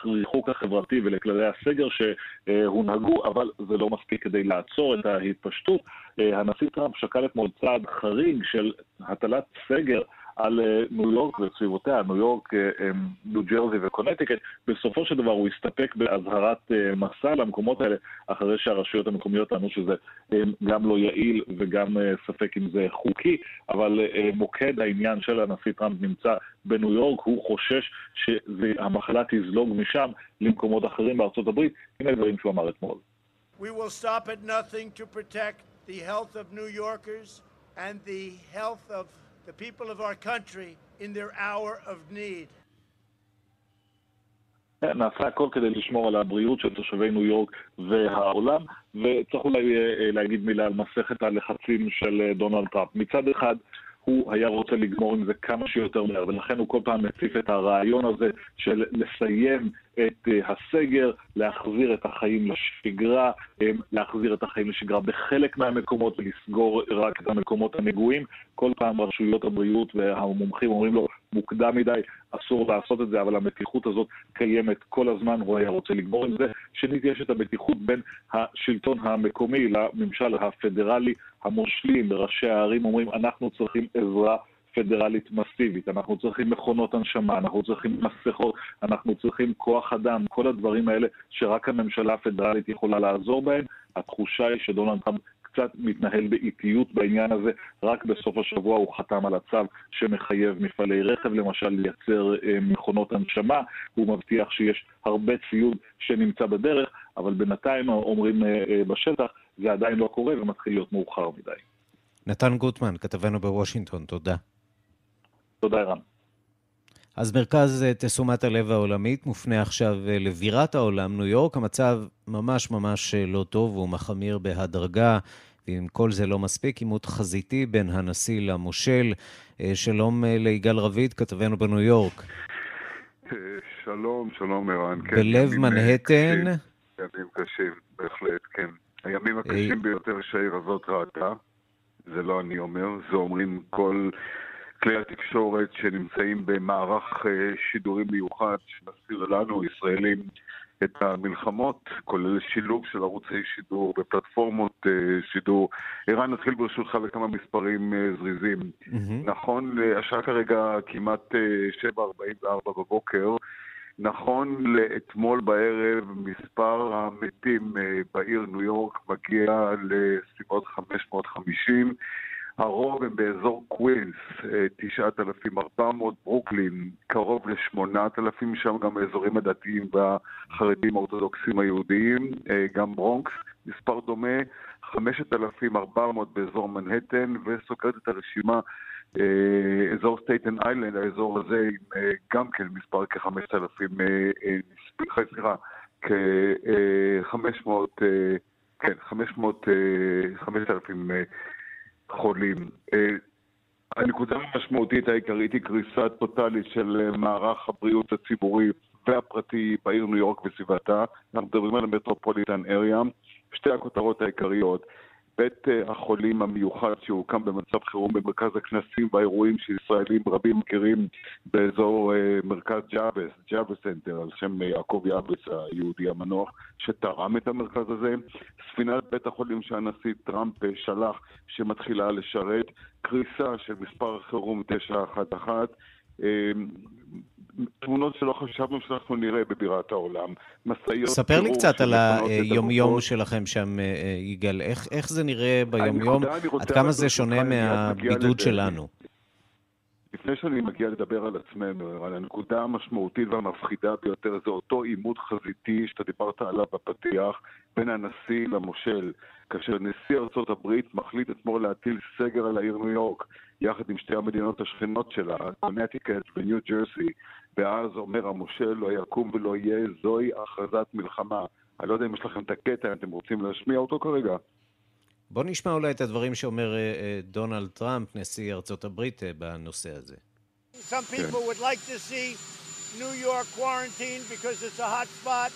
לריחוק החברתי ולכללי הסגר שהונהגו, אבל זה לא מספיק כדי לעצור את ההתפשטות. הנשיא טראמפ שקל אתמול צעד חריג של הטלת סגר על אה, ניו יורק וסביבותיה, ניו יורק, אה, אה, ניו ג'רזי וקונטיקט, בסופו של דבר הוא הסתפק באזהרת מסע למקומות האלה, אחרי שהרשויות המקומיות טענו שזה גם לא יעיל וגם ספק אם זה חוקי, אבל מוקד העניין של הנשיא טראמפ נמצא בניו יורק, הוא חושש שהמחלה תזלוג משם למקומות אחרים בארצות הברית. הנה הדברים שהוא אמר אתמול. We will stop at nothing to protect the health of New Yorkers and the health of the people of our country in their hour of need. נעשה הכל כדי לשמור על הבריאות של תושבי ניו יורק והעולם, וצריך אולי אה, להגיד מילה על מסכת הלחצים של אה, דונלד טראמפ. מצד אחד, הוא היה רוצה לגמור עם זה כמה שיותר מהר, ולכן הוא כל פעם מציף את הרעיון הזה של לסיים את אה, הסגר, להחזיר את החיים לשגרה, אה, להחזיר את החיים לשגרה בחלק מהמקומות ולסגור רק את המקומות הנגועים. כל פעם רשויות הבריאות והמומחים אומרים לו, מוקדם מדי, אסור לעשות את זה, אבל המתיחות הזאת קיימת כל הזמן, הוא היה רוצה לגמור עם זה. שנית, יש את המתיחות בין השלטון המקומי לממשל הפדרלי. המושלים, ראשי הערים אומרים, אנחנו צריכים עזרה פדרלית מסיבית, אנחנו צריכים מכונות הנשמה, אנחנו צריכים מסכות, אנחנו צריכים כוח אדם, כל הדברים האלה שרק הממשלה הפדרלית יכולה לעזור בהם. התחושה היא שדונלד טראמפ קצת מתנהל באיטיות בעניין הזה. רק בסוף השבוע הוא חתם על הצו שמחייב מפעלי רכב, למשל, לייצר אה, מכונות הנשמה. הוא מבטיח שיש הרבה ציוד שנמצא בדרך, אבל בינתיים אומרים אה, אה, בשטח, זה עדיין לא קורה ומתחיל להיות מאוחר מדי. נתן גוטמן, כתבנו בוושינגטון, תודה. תודה, ערן. אז מרכז אה, תשומת הלב העולמית מופנה עכשיו אה, לבירת העולם, ניו יורק. המצב ממש ממש אה, לא טוב, הוא מחמיר בהדרגה, ואם כל זה לא מספיק, עימות חזיתי בין הנשיא למושל. שלום ליגאל רביד, כתבנו בניו יורק. שלום, שלום ערן. כן, בלב מנהטן. ימים קשים, בהחלט, כן. הימים הקשים ביותר שהעיר הזאת ראתה, זה לא אני אומר, זה אומרים כל כלי התקשורת שנמצאים במערך אה, שידורים מיוחד שמסביר לנו, ישראלים, את המלחמות, כולל שילוב של ערוצי שידור בפלטפורמות אה, שידור. ערן, נתחיל ברשותך בכמה מספרים אה, זריזים. Mm-hmm. נכון, השעה כרגע כמעט 7.44 בבוקר. נכון לאתמול בערב, מספר המתים בעיר ניו יורק מגיע לסביבות 550. הרוב הם באזור קווינס, 9,400, אה, ברוקלין, קרוב ל-8,000, שם גם האזורים הדתיים והחרדים האורתודוקסים היהודיים, אה, גם ברונקס, מספר דומה, 5,400 באזור מנהטן, וסוגרת את הרשימה אה, אזור סטייטן איילנד, האזור הזה גם כן מספר כ-5,000, סליחה, כ-500, כן, 500, 5,000 חולים. אה, הנקודה המשמעותית העיקרית היא קריסה טוטאלית של אה, מערך הבריאות הציבורי והפרטי בעיר ניו יורק וסביבתה. אנחנו מדברים על המטרופוליטן אריה. שתי הכותרות העיקריות. בית אה, החולים המיוחד שהוקם במצב חירום במרכז הכנסים והאירועים שישראלים רבים מכירים באזור אה, מרכז ג'אביטס, ג'אביטס סנטר, על שם אה, יעקב יאביץ היהודי המנוח, שתרם את המרכז הזה. ספינת בית החולים שהנשיא טראמפ שלח, שמתחילה לשרת. קריסה של מספר חירום 911. תמונות שלא חשבנו שאנחנו נראה בבירת העולם. משאיות... ספר לי קצת על היומיום שלכם שם, אה, אה, יגאל. איך, איך זה נראה ביומיום? עד כמה זה שונה מהבידוד שלנו? לפני שאני מגיע לדבר על עצמנו, על הנקודה המשמעותית והמפחידה ביותר, זה אותו עימות חזיתי שאתה דיברת עליו בפתיח, בין הנשיא למושל. כאשר נשיא ארצות הברית מחליט אתמול להטיל סגר על העיר ניו יורק, יחד עם שתי המדינות השכנות שלה, קונטיקט וניו ג'רסי, ואז אומר המושל, לא יקום ולא יהיה, זוהי הכרזת מלחמה. אני לא יודע אם יש לכם את הקטע, אם אתם רוצים להשמיע אותו כרגע. בוא נשמע אולי את הדברים שאומר uh, uh, דונלד טראמפ, נשיא ארצות הברית, uh, בנושא הזה. Some people would like to see New York quarantined because it's a hot spot.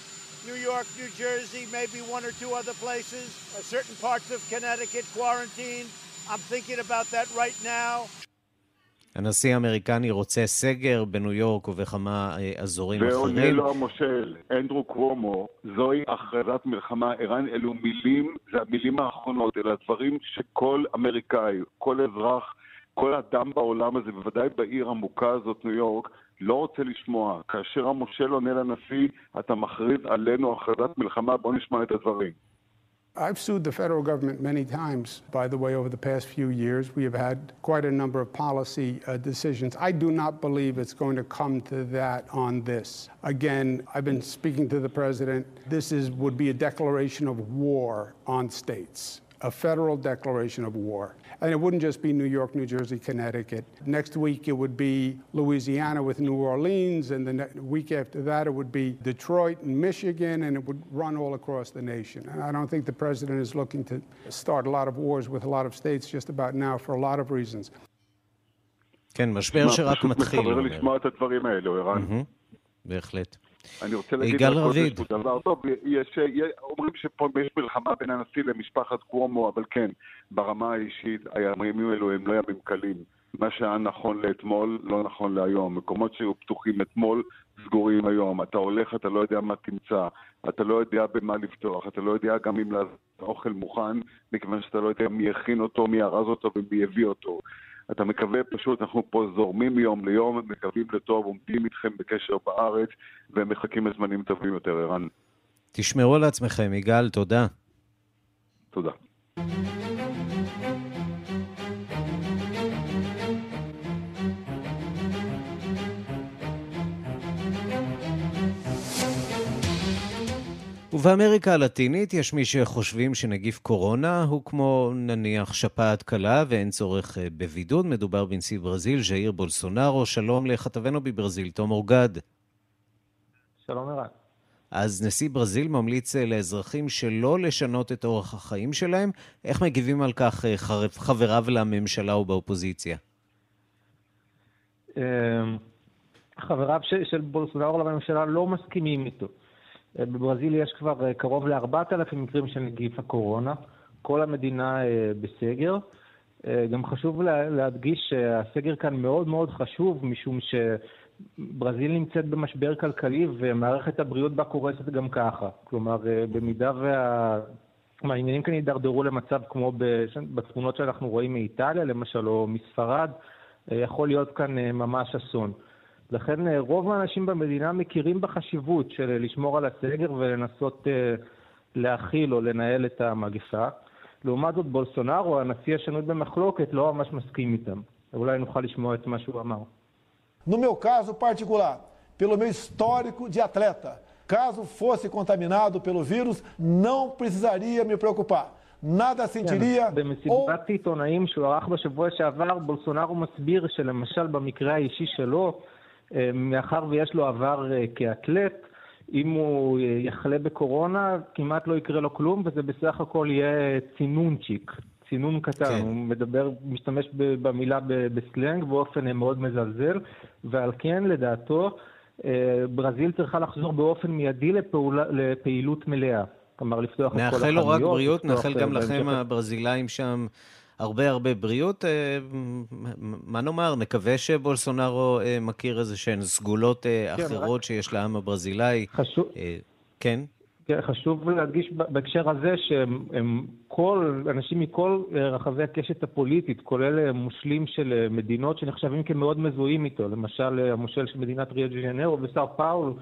New York, New Jersey, maybe one or two other places. Certain parts of Connecticut quarantined. I'm thinking about that right now. הנשיא האמריקני רוצה סגר בניו יורק ובכמה אזורים אחרים. ועונה לו המושל, אנדרו קוומו, זוהי הכרזת מלחמה. ערן, אלו מילים, זה המילים האחרונות, אלה הדברים שכל אמריקאי, כל אזרח, כל אדם בעולם הזה, בוודאי בעיר עמוקה הזאת, ניו יורק, לא רוצה לשמוע. כאשר המושל עונה לנשיא, אתה מכריז עלינו הכרזת מלחמה, בוא נשמע את הדברים. I've sued the federal government many times, by the way, over the past few years. We have had quite a number of policy uh, decisions. I do not believe it's going to come to that on this. Again, I've been speaking to the president. This is, would be a declaration of war on states, a federal declaration of war. And it wouldn't just be New York, New Jersey, Connecticut. Next week it would be Louisiana with New Orleans, and the week after that it would be Detroit and Michigan, and it would run all across the nation. And I don't think the president is looking to start a lot of wars with a lot of states just about now for a lot of reasons. כן, משבר שרק מתחיל. פשוט לשמוע את הדברים האלו, ערן. בהחלט. אני רוצה להגיד יגאל רביד. דבר טוב, יש, אומרים שפה יש מלחמה בין הנשיא למשפחת קוומו, אבל כן, ברמה האישית, הימים האלו הם לא ימים קלים. מה שהיה נכון לאתמול, לא נכון להיום. מקומות שהיו פתוחים אתמול, סגורים היום. אתה הולך, אתה לא יודע מה תמצא. אתה לא יודע במה לפתוח. אתה לא יודע גם אם האוכל מוכן, מכיוון שאתה לא יודע מי הכין אותו, מי ארז אותו ומי הביא אותו. אתה מקווה פשוט, אנחנו פה זורמים מיום ליום, מקווים לטוב, עומדים איתכם בקשר בארץ, ומחכים לזמנים טובים יותר, ערן. תשמרו על עצמכם, יגאל, תודה. תודה. ובאמריקה הלטינית יש מי שחושבים שנגיף קורונה הוא כמו נניח שפעת קלה ואין צורך בבידוד. מדובר בנשיא ברזיל, ז'איר בולסונארו. שלום לכתבנו בברזיל, תום אורגד. שלום ערן. אז נשיא ברזיל ממליץ לאזרחים שלא לשנות את אורח החיים שלהם. איך מגיבים על כך חבריו לממשלה ובאופוזיציה? חבריו של בולסונארו לממשלה לא מסכימים איתו. בברזיל יש כבר קרוב ל-4,000 מקרים של נגיף הקורונה, כל המדינה בסגר. גם חשוב להדגיש שהסגר כאן מאוד מאוד חשוב, משום שברזיל נמצאת במשבר כלכלי ומערכת הבריאות בה קורסת גם ככה. כלומר, במידה וה... העניינים כאן יידרדרו למצב כמו בתמונות שאנחנו רואים מאיטליה, למשל, או מספרד, יכול להיות כאן ממש אסון. לכן רוב האנשים במדינה מכירים בחשיבות של לשמור על הסגר ולנסות להכיל או לנהל את המגפה. לעומת זאת, בולסונארו, הנשיא השנוי במחלוקת, לא ממש מסכים איתם. אולי נוכל לשמוע את מה שהוא אמר. No meu caso particular, pelo meu histórico de atleta, caso fosse contaminado pelo vírus, não precisaria me preocupar. nada sentiria... במסיבת עיתונאים שהוא ערך בשבוע שעבר, בולסונארו מסביר שלמשל במקרה האישי שלו, מאחר ויש לו עבר כאתלט, אם הוא יחלה בקורונה, כמעט לא יקרה לו כלום, וזה בסך הכל יהיה צינונצ'יק, צינון קטן. כן. הוא מדבר, משתמש במילה בסלנג באופן מאוד מזלזל, ועל כן, לדעתו, ברזיל צריכה לחזור באופן מיידי לפעול, לפעילות מלאה. כלומר, לפתוח את כל החנויות. נאחל לו רק בריאות, נאחל גם לכם הברזילאים שם. הרבה הרבה בריאות. מה נאמר? נקווה שבולסונארו מכיר איזה שהן סגולות כן, אחרות רק... שיש לעם הברזילאי. חשוב... כן? כן, חשוב להדגיש בהקשר הזה שהם כל, אנשים מכל רחבי הקשת הפוליטית, כולל מושלים של מדינות שנחשבים כמאוד מזוהים איתו, למשל המושל של מדינת ריו דה ז'נרו וסאו פאול,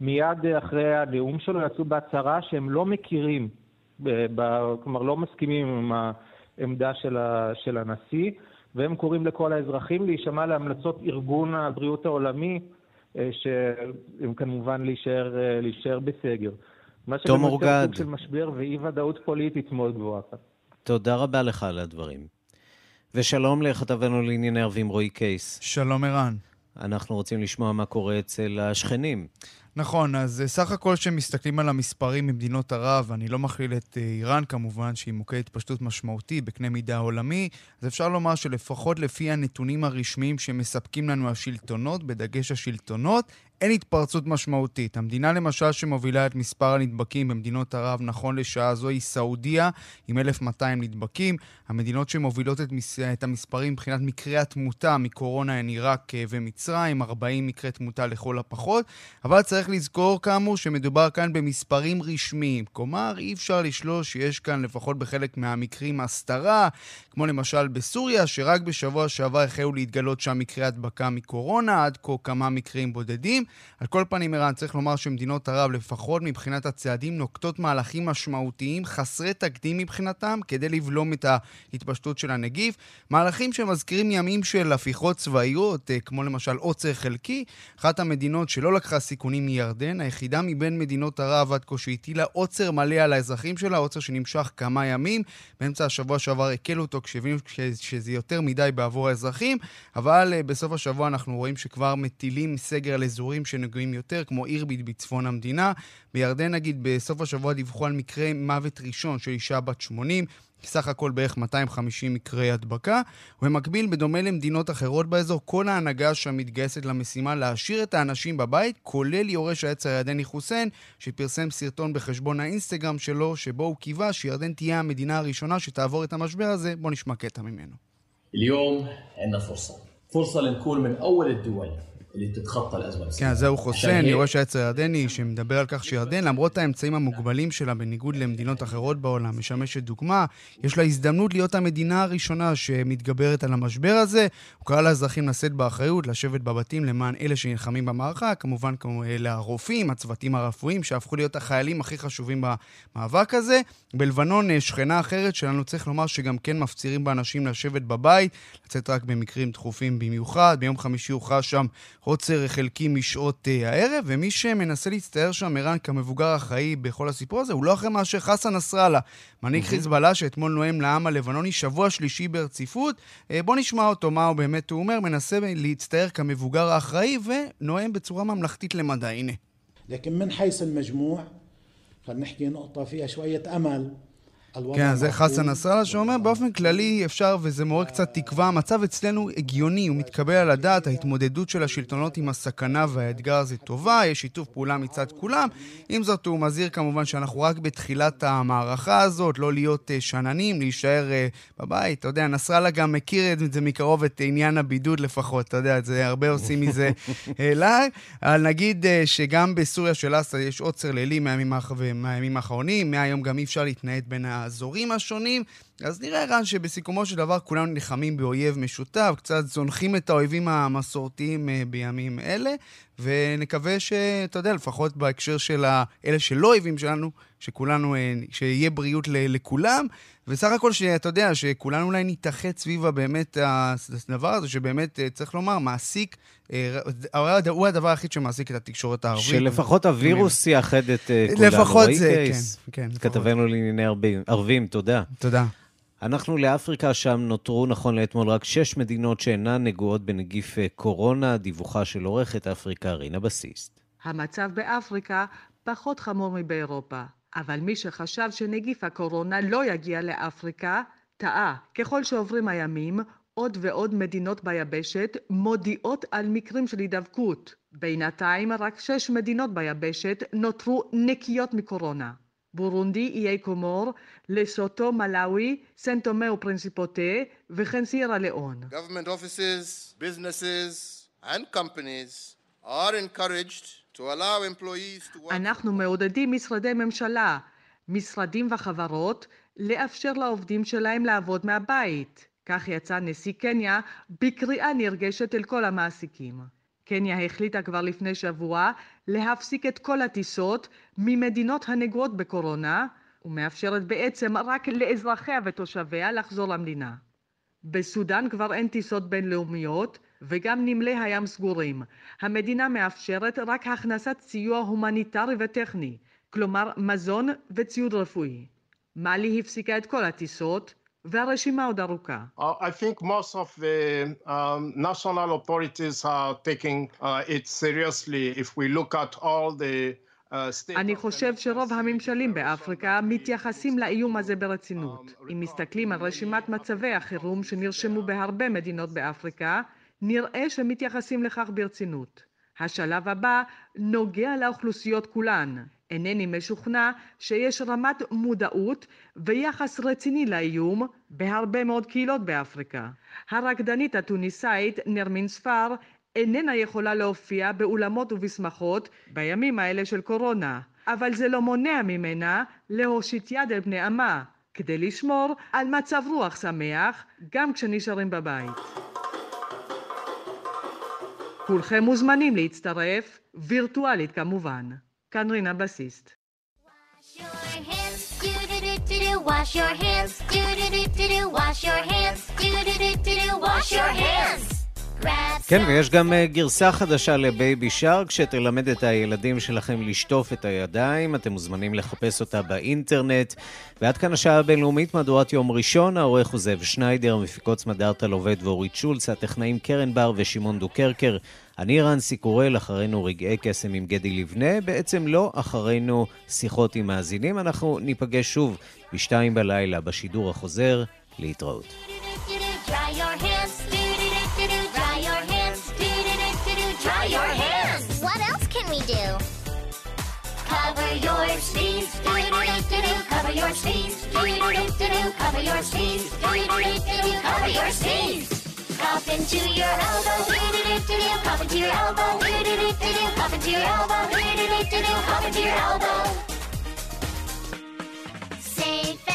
מיד אחרי הנאום שלו יצאו בהצהרה שהם לא מכירים, כלומר לא מסכימים עם ה... עמדה של, ה, של הנשיא, והם קוראים לכל האזרחים להישמע להמלצות ארגון הבריאות העולמי, שהם כמובן להישאר, להישאר בסגר. מה שגם סוג של משבר ואי-ודאות פוליטית מאוד גבוהה כאן. תודה רבה לך על הדברים. ושלום לכתבנו לענייני ערבים רועי קייס. שלום ערן. אנחנו רוצים לשמוע מה קורה אצל השכנים. נכון, אז אה, סך הכל כשמסתכלים על המספרים ממדינות ערב, אני לא מכליל את אה, איראן כמובן, שהיא מוקד התפשטות משמעותי בקנה מידה עולמי, אז אפשר לומר שלפחות לפי הנתונים הרשמיים שמספקים לנו השלטונות, בדגש השלטונות, אין התפרצות משמעותית. המדינה למשל שמובילה את מספר הנדבקים במדינות ערב נכון לשעה זו היא סעודיה עם 1,200 נדבקים. המדינות שמובילות את, מס... את המספרים מבחינת מקרי התמותה מקורונה הן עיראק אה, ומצרים, 40 מקרי תמותה לכל הפחות. אבל צריך לזכור כאמור שמדובר כאן במספרים רשמיים. כלומר, אי אפשר לשלוש שיש כאן לפחות בחלק מהמקרים הסתרה, כמו למשל בסוריה, שרק בשבוע שעבר החלו להתגלות שם מקרי הדבקה מקורונה, עד כה כמה מקרים בודדים. על כל פנים, ערן, צריך לומר שמדינות ערב, לפחות מבחינת הצעדים, נוקטות מהלכים משמעותיים, חסרי תקדים מבחינתם, כדי לבלום את ההתפשטות של הנגיף. מהלכים שמזכירים ימים של הפיכות צבאיות, אה, כמו למשל עוצר חלקי. אחת המדינות שלא לקחה סיכונים מירדן, היחידה מבין מדינות ערב עד כה שהטילה עוצר מלא על האזרחים שלה, עוצר שנמשך כמה ימים. באמצע השבוע שעבר הקלו אותו כשהבינו שזה יותר מדי בעבור האזרחים, אבל אה, בסוף השבוע אנחנו רואים שכבר מטילים סגר על אזורים שנגועים יותר, כמו אירביד בצפון המדינה. בירדן, נגיד, בסוף השבוע דיווחו על מקרה מוות ראשון של אישה בת 80. סך הכל בערך 250 מקרי הדבקה. ובמקביל, בדומה למדינות אחרות באזור, כל ההנהגה שם מתגייסת למשימה להשאיר את האנשים בבית, כולל יורש העץ הירדני חוסיין, שפרסם סרטון בחשבון האינסטגרם שלו, שבו הוא קיווה שירדן תהיה המדינה הראשונה שתעבור את המשבר הזה. בואו נשמע קטע ממנו. اليوم عندنا فرصة فرصة لنكون من أول الدول כן, זהו חוסיין, יורש העץ הירדני, שמדבר על כך שירדן, למרות האמצעים המוגבלים שלה בניגוד למדינות אחרות בעולם, משמשת דוגמה, יש לה הזדמנות להיות המדינה הראשונה שמתגברת על המשבר הזה. הוא קרא לאזרחים לשאת באחריות, לשבת בבתים למען אלה שנלחמים במערכה, כמובן כמו אלה הרופאים, הצוותים הרפואיים, שהפכו להיות החיילים הכי חשובים במאבק הזה. בלבנון, שכנה אחרת שלנו, צריך לומר שגם כן מפצירים באנשים לשבת בבית, לצאת רק במקרים דחופים במיוחד. ביום חמישי הוכרע שם עוצר חלקי משעות uh, הערב, ומי שמנסה להצטער שם, ערן, כמבוגר האחראי בכל הסיפור הזה, הוא לא אחר מאשר חסן נסראללה, מנהיג חיזבאללה שאתמול נואם לעם הלבנוני שבוע שלישי ברציפות. Uh, בוא נשמע אותו, מה הוא באמת הוא אומר, מנסה להצטער כמבוגר האחראי, ונואם בצורה ממלכתית למדי. הנה. لكن من حيث المجموع خلينا نحكي نقطة فيها شوية أمل כן, זה חסן נסראללה שאומר באופן כללי אפשר, וזה מעורר קצת תקווה, המצב אצלנו הגיוני, הוא מתקבל על הדעת, ההתמודדות של השלטונות עם הסכנה והאתגר הזה טובה, יש שיתוף פעולה מצד כולם. עם זאת, הוא מזהיר כמובן שאנחנו רק בתחילת המערכה הזאת, לא להיות uh, שננים, להישאר uh, בבית. אתה יודע, נסראללה גם מכיר את זה מקרוב, את עניין הבידוד לפחות, אתה יודע, זה הרבה עושים מזה [laughs] לעג. אבל נגיד שגם בסוריה של אסא יש עוצר לילי מהימים האחרונים, מהיום גם אי אפשר להתנייד בין ה... האזורים השונים, אז נראה רן שבסיכומו של דבר כולנו נלחמים באויב משותף, קצת זונחים את האויבים המסורתיים אה, בימים אלה, ונקווה שאתה יודע, לפחות בהקשר של אלה שלא אויבים שלנו, שכולנו, אה, שיהיה בריאות לכולם, וסך הכל שאתה יודע, שכולנו אולי נתאחד סביב באמת הדבר הזה, שבאמת, אה, צריך לומר, מעסיק, הוא הדבר היחיד שמעסיק את התקשורת הערבית. שלפחות הווירוס יאחד את כולנו. לפחות זה, כן, כן. כתבנו לענייני ערבים, תודה. תודה. אנחנו לאפריקה, שם נותרו נכון לאתמול רק שש מדינות שאינן נגועות בנגיף אה, קורונה, דיווחה של עורכת אפריקה רינה בסיסט. המצב באפריקה פחות חמור מבאירופה, אבל מי שחשב שנגיף הקורונה לא יגיע לאפריקה, טעה. ככל שעוברים הימים, עוד ועוד מדינות ביבשת מודיעות על מקרים של הידבקות. בינתיים רק שש מדינות ביבשת נותרו נקיות מקורונה. בורונדי, איי קומור, לסוטו, מלאווי, סנטומה ופרינסיפוטה, וכן סיירה לאון. Government offices, businesses and companies are encouraged to allow employees to work... אנחנו מעודדים משרדי ממשלה, משרדים וחברות, לאפשר לעובדים שלהם לעבוד מהבית. כך יצא נשיא קניה בקריאה נרגשת אל כל המעסיקים. קניה החליטה כבר לפני שבוע להפסיק את כל הטיסות ממדינות הנגועות בקורונה ומאפשרת בעצם רק לאזרחיה ותושביה לחזור למדינה. בסודאן כבר אין טיסות בינלאומיות וגם נמלי הים סגורים. המדינה מאפשרת רק הכנסת סיוע הומניטרי וטכני, כלומר מזון וציוד רפואי. מאלי הפסיקה את כל הטיסות, והרשימה עוד ארוכה. Uh, I think most of the um, national authorities are taking uh, it seriously if we look at all the אני חושב שרוב הממשלים באפריקה מתייחסים לאיום הזה ברצינות. אם מסתכלים על רשימת מצבי החירום שנרשמו בהרבה מדינות באפריקה, נראה שמתייחסים לכך ברצינות. השלב הבא נוגע לאוכלוסיות כולן. אינני משוכנע שיש רמת מודעות ויחס רציני לאיום בהרבה מאוד קהילות באפריקה. הרקדנית התוניסאית נרמין ספר איננה יכולה להופיע באולמות ובשמחות בימים האלה של קורונה, אבל זה לא מונע ממנה להושיט יד אל בני עמה, כדי לשמור על מצב רוח שמח גם כשנשארים בבית. כולכם מוזמנים להצטרף, וירטואלית כמובן. כאן רינה בסיסט. Wash your hands, do do do do do, wash your hands, do do do do do, wash your hands. כן, ויש גם אה, גרסה חדשה לבייבי שרק שתלמד את הילדים שלכם לשטוף את הידיים. אתם מוזמנים לחפש אותה באינטרנט. ועד כאן השעה הבינלאומית, מהדורת יום ראשון, העורך הוא זאב שניידר, מפיקות סמדארטה לובד ואורית שולץ, הטכנאים קרן בר ושמעון דוקרקר. אני רנסי קורל, אחרינו רגעי קסם עם גדי לבנה, בעצם לא אחרינו שיחות עם מאזינים. אנחנו ניפגש שוב בשתיים בלילה בשידור החוזר. להתראות. Cover your sneeze, do do do do cover your Hop into your elbow, do do do do do. Hop into your elbow, do do do do do. Hop into your elbow, do do do do do. Hop into your elbow. Safe.